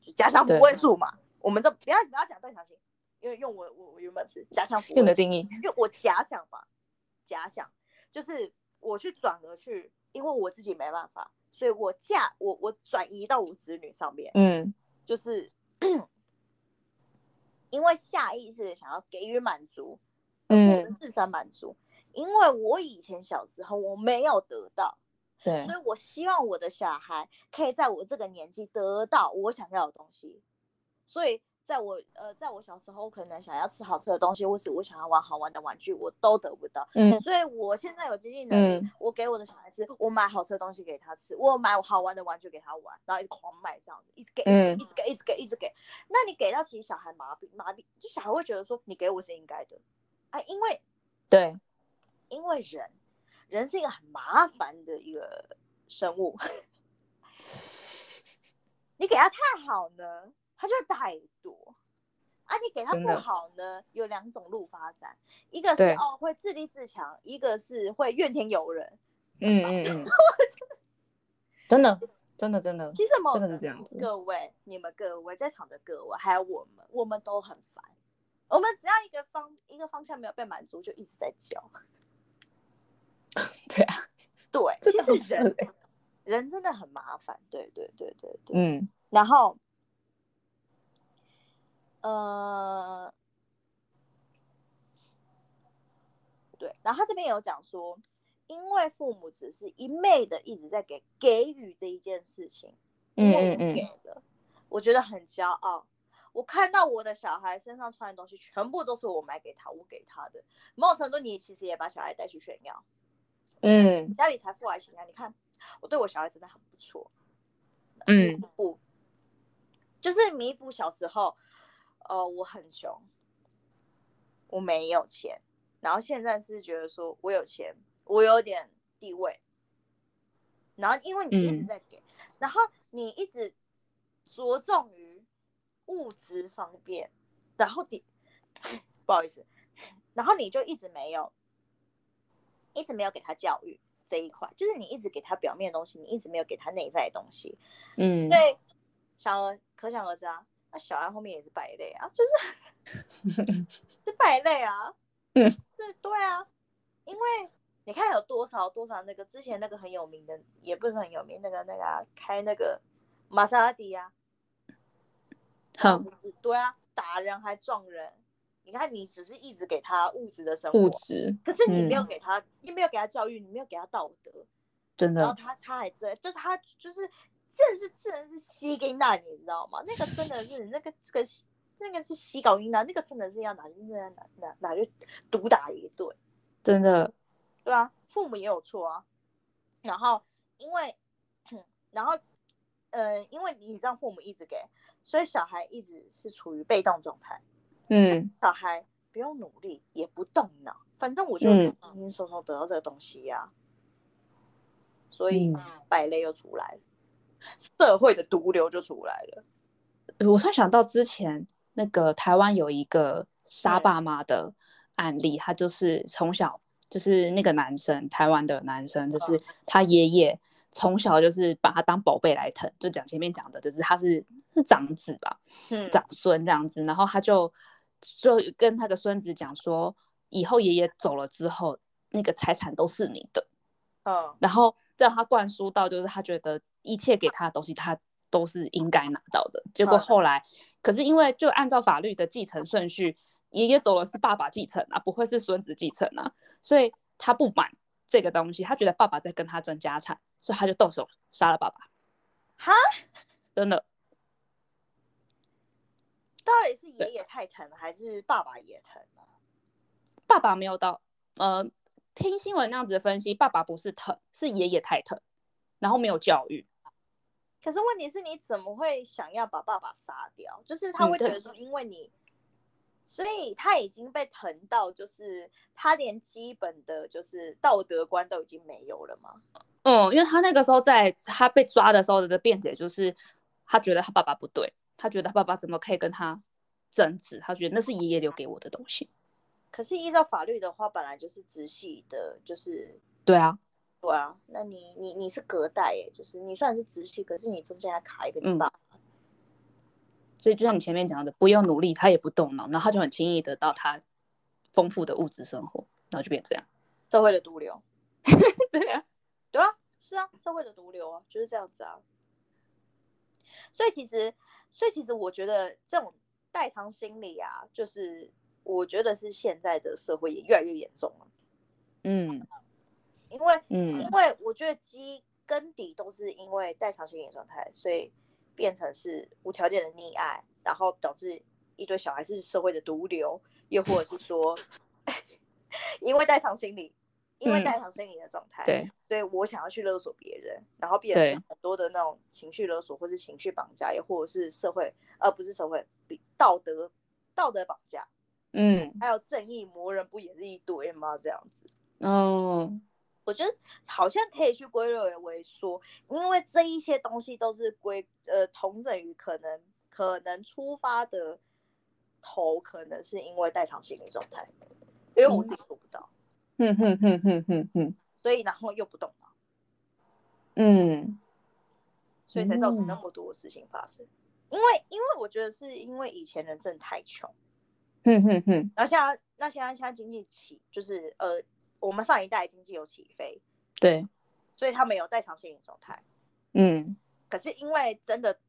就加强五位数嘛。我们这不要不要讲代偿心，因为用我我我原本是加强用的定义，因为我假想吧，假想就是我去转而去，因为我自己没办法。所以我嫁我我转移到我子女上面，嗯，就是因为下意识的想要给予满足，嗯，自身满足，因为我以前小时候我没有得到，对，所以我希望我的小孩可以在我这个年纪得到我想要的东西，所以。在我呃，在我小时候，可能想要吃好吃的东西，或是我想要玩好玩的玩具，我都得不到。嗯，所以我现在有经济能力，我给我的小孩吃，我买好吃的东西给他吃，我买好玩的玩具给他玩，然后一直狂买这样子，一直给，一直给，一直给，一直给。那你给到其实小孩麻痹麻痹，就小孩会觉得说你给我是应该的，啊，因为对，因为人人是一个很麻烦的一个生物，[LAUGHS] 你给他太好呢。他就太多啊！你给他不好呢，有两种路发展，一个是哦会自立自强，一个是会怨天尤人。嗯嗯 [LAUGHS] [LAUGHS] 嗯，真的真的真的，其实真的是这样子。各位，你们各位在场的各位，还有我们，我们都很烦。我们只要一个方一个方向没有被满足，就一直在叫。[LAUGHS] 对啊，对，其实人人真的很麻烦。对对对对对，嗯，然后。呃，对，然后他这边有讲说，因为父母只是一昧的一直在给给予这一件事情，因为我给了，我觉得很骄傲。我看到我的小孩身上穿的东西，全部都是我买给他，我给他的。某种程度，你其实也把小孩带去炫耀，嗯，家里财富还行啊。你看，我对我小孩真的很不错，嗯，不，就是弥补小时候。哦，我很穷，我没有钱，然后现在是觉得说我有钱，我有点地位，然后因为你一直在给，然后你一直着重于物质方面，然后你不好意思，然后你就一直没有，一直没有给他教育这一块，就是你一直给他表面的东西，你一直没有给他内在的东西，嗯，对，小而可想而知啊。小孩后面也是败类啊，就是 [LAUGHS] 是败类啊，嗯，是，对啊，因为你看有多少多少那个之前那个很有名的，也不是很有名，那个那个开那个玛莎拉蒂呀，好，对啊，打人还撞人，你看你只是一直给他物质的生活，物质，可是你没有给他，你没有给他教育，你没有给他道德，真的，然后他他还在，就是他就是。真的是真的是吸给那，你知道吗？那个真的是那个这个那个是吸搞音的，那个真的是要拿拿拿拿拿去毒打一顿，真的，对啊，父母也有错啊。然后因为，[CLEARS THROAT] 然后呃，因为你让父母一直给，所以小孩一直是处于被动状态。嗯，小孩不用努力，也不动脑，反正我就轻轻松松得到这个东西呀。所以败类又出来了，社会的毒瘤就出来了。我突然想到之前那个台湾有一个杀爸妈的案例，他就是从小就是那个男生，台湾的男生，就是他爷爷从小就是把他当宝贝来疼，就讲前面讲的，就是他是是长子吧，长孙这样子，然后他就就跟他的孙子讲说，以后爷爷走了之后，那个财产都是你的，嗯，然后让他灌输到就是他觉得一切给他的东西他。都是应该拿到的，结果后来，可是因为就按照法律的继承顺序，爷爷走了是爸爸继承啊，不会是孙子继承啊，所以他不满这个东西，他觉得爸爸在跟他争家产，所以他就动手杀了爸爸。哈，[LAUGHS] 真的？到底是爷爷太疼了，还是爸爸也疼了？爸爸没有到，呃，听新闻那样子的分析，爸爸不是疼，是爷爷太疼，然后没有教育。可是问题是，你怎么会想要把爸爸杀掉？就是他会觉得说，因为你，所以他已经被疼到，就是他连基本的，就是道德观都已经没有了吗？嗯，因为他那个时候在他被抓的时候的辩解，就是他觉得他爸爸不对，他觉得他爸爸怎么可以跟他争执？他觉得那是爷爷留给我的东西。可是依照法律的话，本来就是直系的，就是对啊。对啊，那你你你是隔代耶，就是你算是直系，可是你中间还卡一个你爸，所以就像你前面讲的，不用努力，他也不动脑，然后他就很轻易得到他丰富的物质生活，然后就变这样，社会的毒瘤。[LAUGHS] 对啊，对啊，是啊，社会的毒瘤啊，就是这样子啊。所以其实，所以其实我觉得这种代偿心理啊，就是我觉得是现在的社会也越来越严重了。嗯。[LAUGHS] 因为，嗯，因为我觉得基根底都是因为代偿心理状态，所以变成是无条件的溺爱，然后导致一堆小孩是社会的毒瘤，又或者是说，[LAUGHS] 因为代偿心理，因为代偿心理的状态，对，所以我想要去勒索别人，然后变成很多的那种情绪勒索，或是情绪绑架，也或者是社会，而不是社会比道德道德绑架，嗯，还有正义魔人不也是一堆吗？这样子，哦。我觉得好像可以去归类为说，因为这一些东西都是归呃同等于可能可能出发的头，可能是因为代偿心理状态，因为我自己做不到，嗯哼哼哼哼哼，[LAUGHS] 所以然后又不动脑，嗯，所以才造成那么多事情发生。因为因为我觉得是因为以前人真的太穷，哼哼哼，然后现在那现在现在经济起就是呃。我们上一代经济有起飞，对，所以他们有代偿心理状态，嗯，可是因为真的，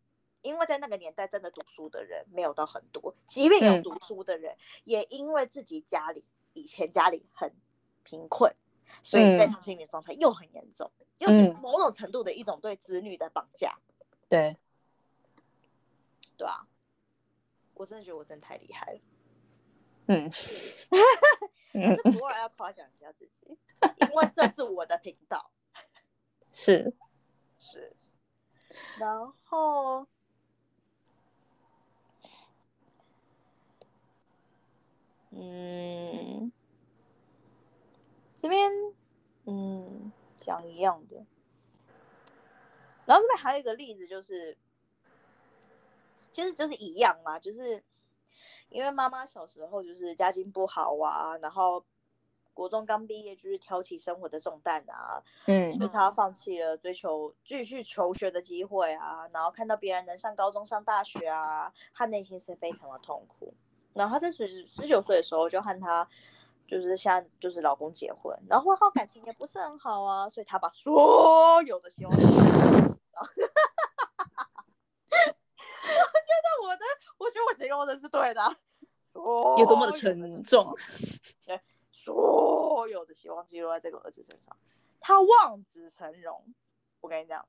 因为在那个年代真的读书的人没有到很多，即便有读书的人，也因为自己家里以前家里很贫困，所以代偿心理状态又很严重，又是某种程度的一种对子女的绑架，对，对啊，我真的觉得我真的太厉害了，嗯。[LAUGHS] 偶尔要夸奖一下自己，因为这是我的频道。[LAUGHS] 是是，然后，嗯，这边嗯讲一样的，然后这边还有一个例子，就是其实就是一样嘛，就是。因为妈妈小时候就是家境不好啊，然后国中刚毕业就是挑起生活的重担啊，嗯，所以她放弃了追求继续求学的机会啊，然后看到别人能上高中上大学啊，她内心是非常的痛苦。然后她在十十九岁的时候就和她就是现在就是老公结婚，然后婚后感情也不是很好啊，所以她把所有的希望。我的，我觉得我形容的是对的，[LAUGHS] 有多么的沉重。对，所有的希望寄托在这个儿子身上，他望子成龙。我跟你讲，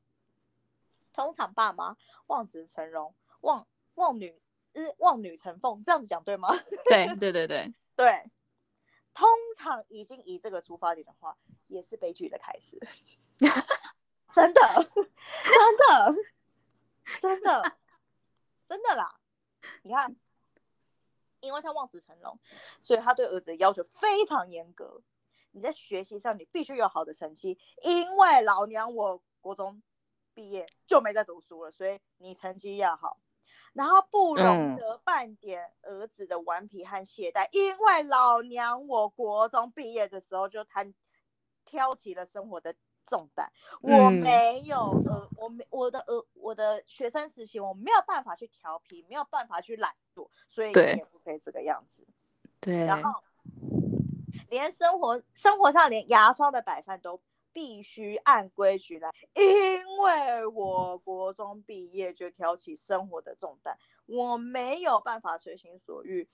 通常爸妈望子成龙，望望女，呃，望女成凤，这样子讲对吗？[LAUGHS] 对对对对 [LAUGHS] 对。通常已经以这个出发点的话，也是悲剧的开始。真的，真的，真的。真的啦，你看，因为他望子成龙，所以他对儿子的要求非常严格。你在学习上你必须有好的成绩，因为老娘我国中毕业就没再读书了，所以你成绩要好。然后不容得半点儿子的顽皮和懈怠，因为老娘我国中毕业的时候就谈挑起了生活的重担，我没有呃，我没我的呃我的学生时期我没有办法去调皮，没有办法去懒惰，所以也不可以这个样子。对，然后连生活生活上连牙刷的摆放都。必须按规矩来，因为我国中毕业就挑起生活的重担，我没有办法随心所欲。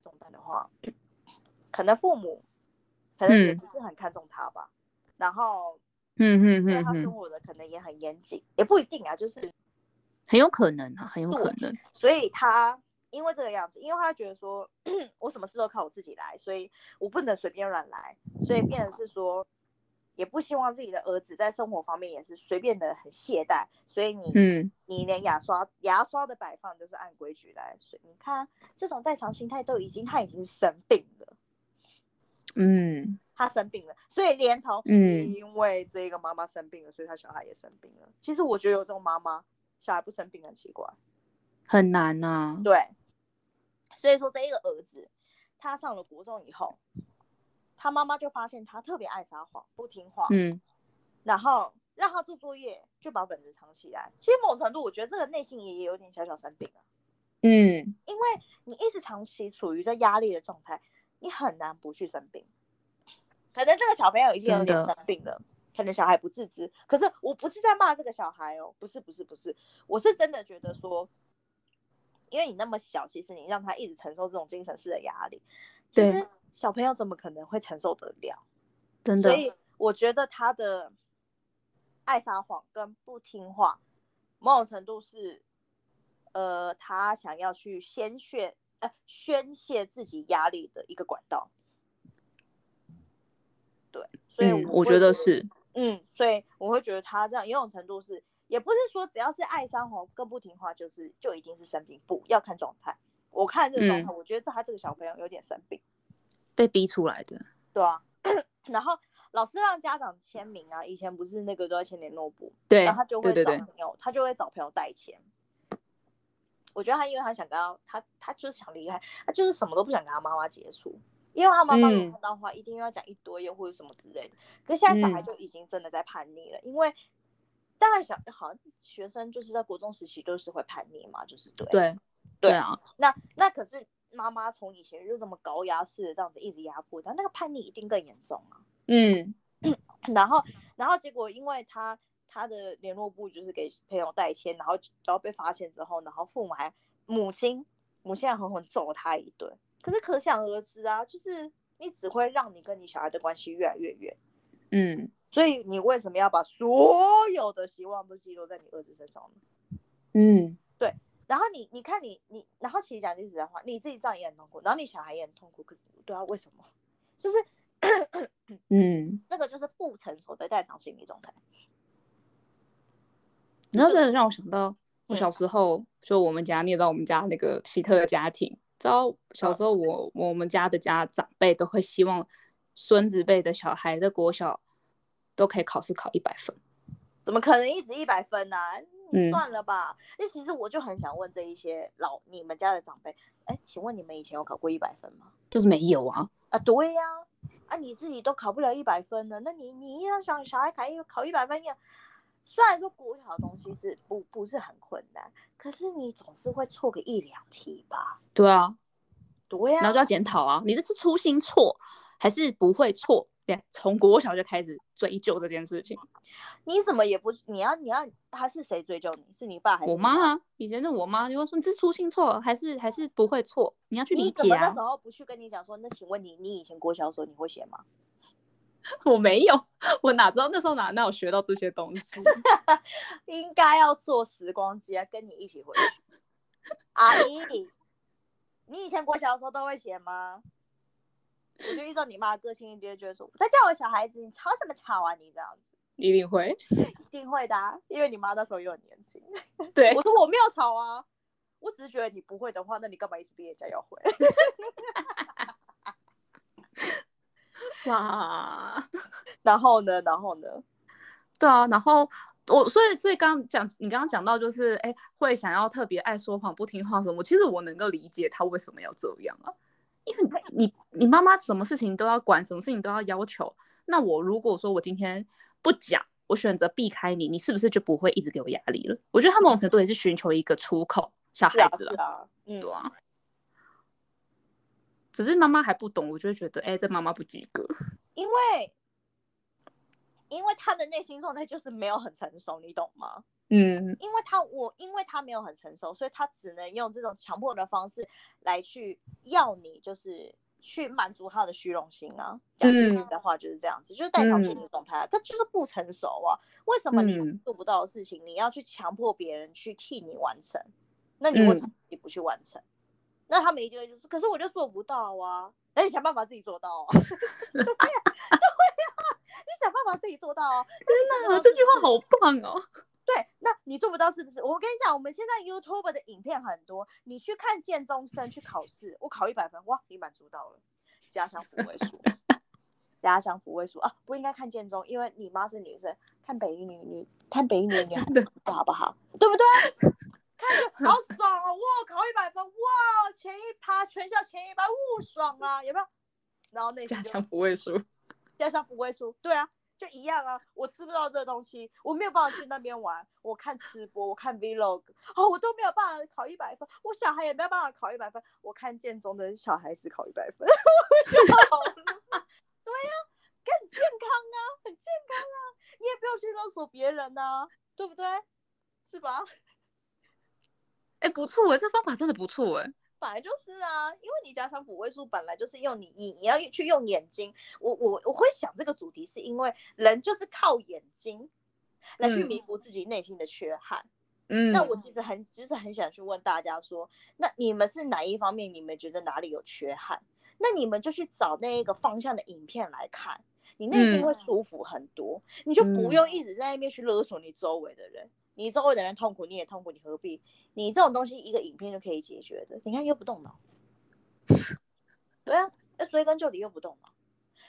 重担的话，可能父母可能也不是很看重他吧。然后，嗯嗯嗯，对他生活的可能也很严谨，也不一定啊，就是很有可能啊，很有可能。所以他。因为这个样子，因为他觉得说，[CLEARS THROAT] 我什么事都靠我自己来，所以我不能随便乱来，所以变成是说，也不希望自己的儿子在生活方面也是随便的很懈怠，所以你，嗯，你连牙刷牙刷的摆放都是按规矩来，所以你看这种代偿心态都已经他已经生病了，嗯，他生病了，所以连同，嗯，因为这个妈妈生病了，所以他小孩也生病了。其实我觉得有这种妈妈，小孩不生病很奇怪，很难呐，对。所以说，这一个儿子，他上了国中以后，他妈妈就发现他特别爱撒谎、不听话，嗯，然后让他做作业，就把本子藏起来。其实某种程度，我觉得这个内心也有点小小生病了，嗯，因为你一直长期处于在压力的状态，你很难不去生病。可能这个小朋友已经有点生病了，可能小孩不自知。可是我不是在骂这个小孩哦，不是，不是，不是，我是真的觉得说。因为你那么小，其实你让他一直承受这种精神式的压力，其实小朋友怎么可能会承受得了？真的。所以我觉得他的爱撒谎跟不听话，某种程度是，呃，他想要去宣泄，呃，宣泄自己压力的一个管道。对，所以我觉得是，嗯，所以我会觉得他这样，某种程度是。也不是说只要是爱撒谎更不听话，就是就一定是生病，不要看状态。我看这个状态，我觉得他这个小朋友有点生病，被逼出来的。对啊，[COUGHS] 然后老师让家长签名啊，以前不是那个都要签联络簿，对，然后他就会找朋友，他就会找朋友代签。我觉得他因为他想跟他，他他就是想离开，他就是什么都不想跟他妈妈接触，因为他妈妈看到话一定要讲一堆又或者什么之类的。可是现在小孩就已经真的在叛逆了，因为。当然，小好像学生就是在国中时期都是会叛逆嘛，就是对对对啊。那那可是妈妈从以前就这么高压式的这样子一直压迫他，那个叛逆一定更严重啊。嗯，[COUGHS] 然后然后结果因为他他的联络部就是给朋友代签，然后然后被发现之后，然后父母还母亲母亲还狠狠揍他一顿。可是可想而知啊，就是你只会让你跟你小孩的关系越来越远。嗯。所以你为什么要把所有的希望都寄托在你儿子身上呢？嗯，对。然后你，你看你，你，然后其实讲句实在话，你自己这样也很痛苦，然后你小孩也很痛苦。可是，对啊，为什么？就是，嗯，[CLEARS THROAT] 这个就是不成熟的代偿心理状态。你知道，这让我想到我小时候，就我们家，你也知道，我们家那个奇特的家庭。知道小时候，我我们家的家长辈都会希望孙子辈的小孩的国小。都可以考试考一百分，怎么可能一直一百分呢？算了吧。那其实我就很想问这一些老你们家的长辈，哎，请问你们以前有考过一百分吗？就是没有啊。啊，对呀。啊，你自己都考不了一百分了，那你你让小小孩考一考一百分，要虽然说国小的东西是不不是很困难，可是你总是会错个一两题吧？对啊，对呀。然后就要检讨啊，你这是粗心错还是不会错？对，从国小就开始追究这件事情，你怎么也不，你要你要他是谁追究你？是你爸还是我妈啊？以前是我妈就会说你是粗心错还是还是不会错？你要去理解啊。那时候不去跟你讲说，那请问你你以前国小的时候你会写吗？[LAUGHS] 我没有，我哪知道那时候哪哪有学到这些东西？[LAUGHS] 应该要坐时光机啊，跟你一起回去。阿姨，你以前国小的时候都会写吗？我就依照你妈的个性，一定觉得说，在叫我小孩子，你吵什么吵啊？你这样子，一定会，[LAUGHS] 一定会的，因为你妈那时候又很年轻。对，我说我没有吵啊，我只是觉得你不会的话，那你干嘛一直逼人家要会？[LAUGHS] 哇，[LAUGHS] 然后呢？然后呢？对啊，然后我所以所以刚刚讲你刚刚讲到就是哎会想要特别爱说谎不听话什么，其实我能够理解他为什么要这样啊，因为你你妈妈什么事情都要管，什么事情都要要求，那我如果说我今天不讲，我选择避开你，你是不是就不会一直给我压力了？我觉得他某种程度也是寻求一个出口，小孩子了，嗯，对啊。只是妈妈还不懂，我就会觉得，哎，这妈妈不及格。[LAUGHS] 因为，因为他的内心状态就是没有很成熟，你懂吗？嗯。因为他我，因为他没有很成熟，所以他只能用这种强迫的方式来去要你，就是去满足他的虚荣心啊。讲句实在话就是这样子，就是代表心理状态，他就是不成熟啊。为什么你做不到的事情，你要去强迫别人去替你完成？那你为什么你不去完成？那他们一定会就是，可是我就做不到啊！那你想办法自己做到啊！[LAUGHS] 对呀，对呀，你想办法自己做到啊！真的，这句话好棒哦。[LAUGHS] 对，那你做不到是不是？我跟你讲，我们现在 YouTube 的影片很多，你去看建中生去考试，我考一百分，哇，你满足到了。家乡抚慰书，家乡抚慰书啊，不应该看建中，因为你妈是女生，看北一女女，看北一女女好不好？对不对？[LAUGHS] 好爽哦！哇，考一百分！哇，前一趴全校前一百，哇，爽啊！有没有？然后那加强不会输，加强不会输，对啊，就一样啊。我吃不到这东西，我没有办法去那边玩。我看吃播，我看 Vlog，哦，我都没有办法考一百分。我小孩也没有办法考一百分。我看建中的小孩子考一百分，[LAUGHS] 对呀，更健康啊，很健康啊。你也不要去勒索别人呐，对不对？是吧？哎，不错哎，这方法真的不错哎。本来就是啊，因为你加强抚慰术本来就是用你，你你要去用眼睛。我我我会想这个主题，是因为人就是靠眼睛来去弥补自己内心的缺憾。嗯，那我其实很其实很想去问大家说，那你们是哪一方面？你们觉得哪里有缺憾？那你们就去找那一个方向的影片来看，你内心会舒服很多，你就不用一直在那边去勒索你周围的人。你周围的人痛苦，你也痛苦，你何必？你这种东西一个影片就可以解决的，你看又不动脑，对啊，那追根究底又不动脑，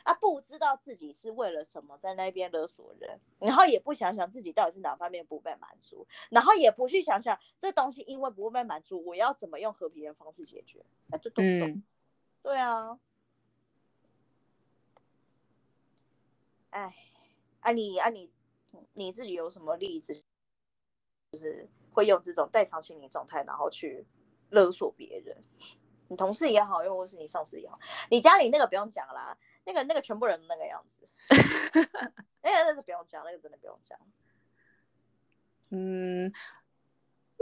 啊，不知道自己是为了什么在那边勒索人，然后也不想想自己到底是哪方面不被满足，然后也不去想想这东西因为不会被满足，我要怎么用和平的方式解决？那就动不动，对啊，哎，啊你啊你你自己有什么例子？就是会用这种代偿心理状态，然后去勒索别人。你同事也好，又或是你上司也好，你家里那个不用讲啦，那个那个全部人那个样子，[LAUGHS] 那个那个不用讲，那个真的不用讲。嗯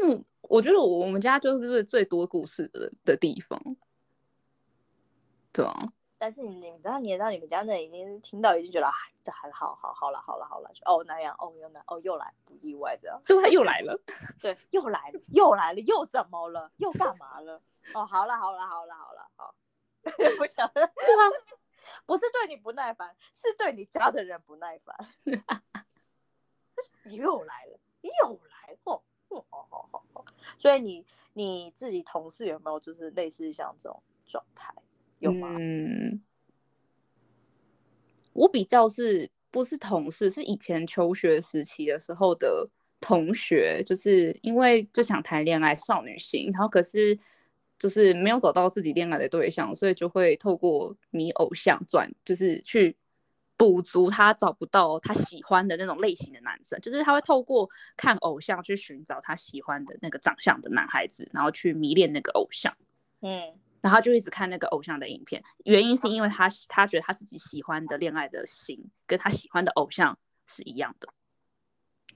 嗯，我觉得我们家就是最多故事的的地方，对啊。但是你你知道，你知道你们家那已经听到已经觉得啊，这还好好好了好了好了，哦那样哦又那哦又来不意外这样，对，又来了，对，又来了又来了又怎么了？又干嘛了？哦好了好了好了好了好，不晓得，对啊，不是对你不耐烦，是对你家的人不耐烦，[LAUGHS] 又来了又来哦哦哦哦哦，所以你你自己同事有没有就是类似像这种状态？有吗？嗯，我比较是不是同事，是以前求学时期的时候的同学，就是因为就想谈恋爱，少女心，然后可是就是没有找到自己恋爱的对象，所以就会透过迷偶像转，就是去补足他找不到他喜欢的那种类型的男生，就是他会透过看偶像去寻找他喜欢的那个长相的男孩子，然后去迷恋那个偶像，嗯。然后就一直看那个偶像的影片，原因是因为他他觉得他自己喜欢的恋爱的型跟他喜欢的偶像是一样的，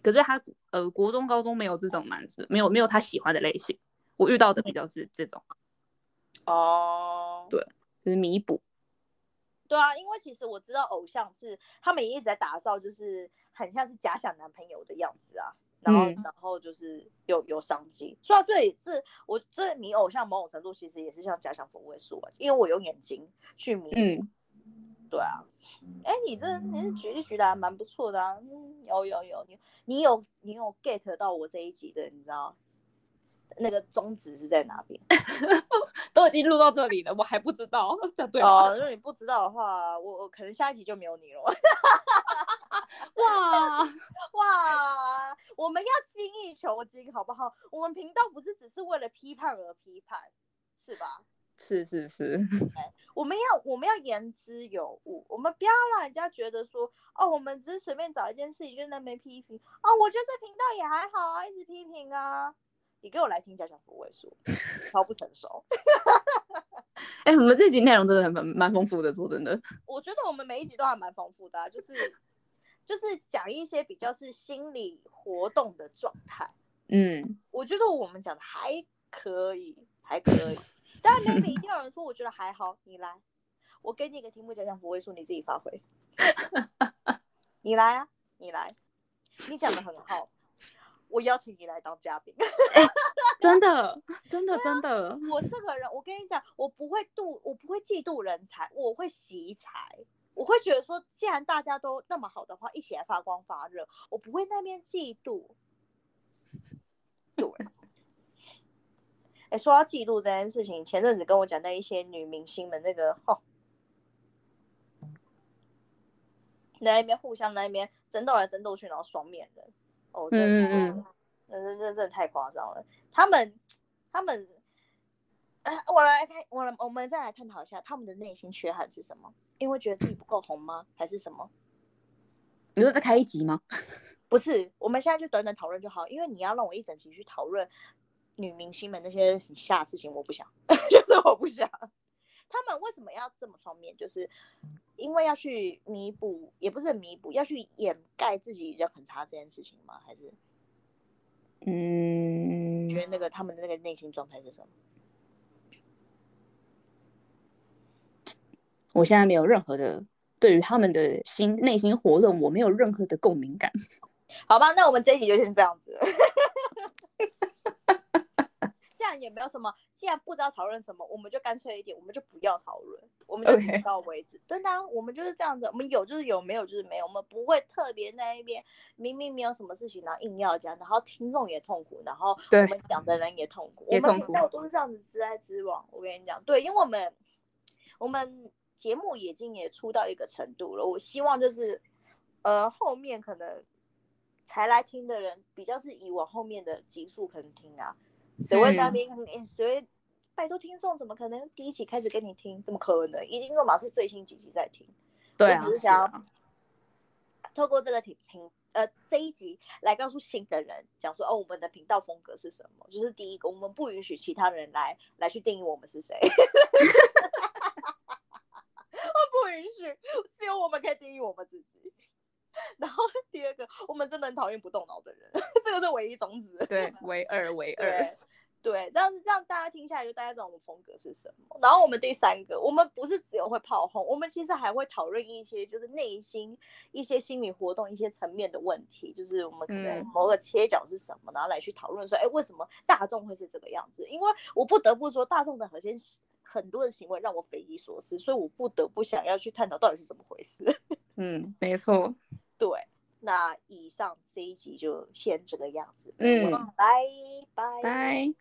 可是他呃国中高中没有这种男生，没有没有他喜欢的类型，我遇到的比较是这种，哦，对，就是弥补，对啊，因为其实我知道偶像是他们也一直在打造，就是很像是假想男朋友的样子啊。然后，然后就是有有商机。说到这里，这我这迷偶像某种程度其实也是像假想风味素啊，因为我用眼睛去迷。嗯，对啊。哎，你这你举例举的还蛮不错的啊。嗯，有有有，你你有你有 get 到我这一集的，你知道？那个宗旨是在哪边？[LAUGHS] 都已经录到这里了，我还不知道，这对哦。如果你不知道的话，我我可能下一集就没有你了。[LAUGHS] 哇哇，我们要精益求精，好不好？我们频道不是只是为了批判而批判，是吧？是是是，我们要我们要言之有物，我们不要让人家觉得说，哦，我们只是随便找一件事情就在那边批评，哦，我觉得这频道也还好啊，一直批评啊。你给我来听家讲福位数，[LAUGHS] 超不成熟。哎，我们这集内容真的蛮蛮丰富的，说真的。我觉得我们每一集都还蛮丰富的，就是就是讲一些比较是心理活动的状态。嗯，我觉得我们讲的还可以，还可以。[LAUGHS] 但 maybe 一定有人说，我觉得还好。你来，我给你一个题目讲讲福位数，你自己发挥。[LAUGHS] 你来啊，你来，你讲的很好。我邀请你来当嘉宾，真的，真的，真的。我这个人，我跟你讲，我不会妒，我不会嫉妒人才，我会惜才。我会觉得说，既然大家都那么好的话，一起来发光发热，我不会那边嫉妒。对。[LAUGHS] 哎，说到嫉妒这件事情，前阵子跟我讲那一些女明星们，那个哦，那一边互相那一边争斗来争斗去，然后双面人。哦，真的，那那那真的太夸张了。他们，他们，呃，我来看，我来，我们再来探讨一下他们的内心缺憾是什么？因为觉得自己不够红吗？还是什么？你说再开一集吗？[LAUGHS] 不是，我们现在就短短讨论就好。因为你要让我一整集去讨论女明星们那些下事情，我不想，[LAUGHS] 就是我不想。他们为什么要这么双面？就是因为要去弥补，也不是弥补，要去掩盖自己人很差这件事情吗？还是，嗯，觉得那个他们的那个内心状态是什么？我现在没有任何的对于他们的心内心活动，我没有任何的共鸣感。[LAUGHS] 好吧，那我们这一集就先这样子。[LAUGHS] 这样也没有什么，既然不知道讨论什么，我们就干脆一点，我们就不要讨论，我们就点到为止。真的，我们就是这样子，我们有就是有，没有就是没有，我们不会特别在那边明明没有什么事情，然后硬要讲，然后听众也痛苦，然后我们讲的人也痛苦，我们频道都是这样子直来直往。我跟你讲，对，因为我们我们节目已经也出到一个程度了，我希望就是呃后面可能才来听的人，比较是以往后面的集数可能听啊。谁会那边？谁会拜托听众？怎么可能第一期开始跟你听？怎么可能？一定立马是最新几集在听。对啊，只是想要透过这个频频呃这一集来告诉新的人，讲说哦，我们的频道风格是什么？就是第一个，我们不允许其他人来来去定义我们是谁。[LAUGHS] 允许，[LAUGHS] 只有我们可以定义我们自己。[LAUGHS] 然后 [LAUGHS] 第二个，我们真的很讨厌不动脑的人，这个是唯一宗旨。对，唯二，唯二。对，这样子，这样大家听下来就大家知道我们风格是什么。然后我们第三个，我们不是只有会炮轰，我们其实还会讨论一些就是内心一些心理活动一些层面的问题，就是我们可能某个切角是什么，然后来去讨论说，哎，为什么大众会是这个样子？因为我不得不说，大众的很些很多的行为让我匪夷所思，所以我不得不想要去探讨到底是怎么回事。[LAUGHS] 嗯，没错。对，那以上这一集就先这个样子。嗯，拜拜拜。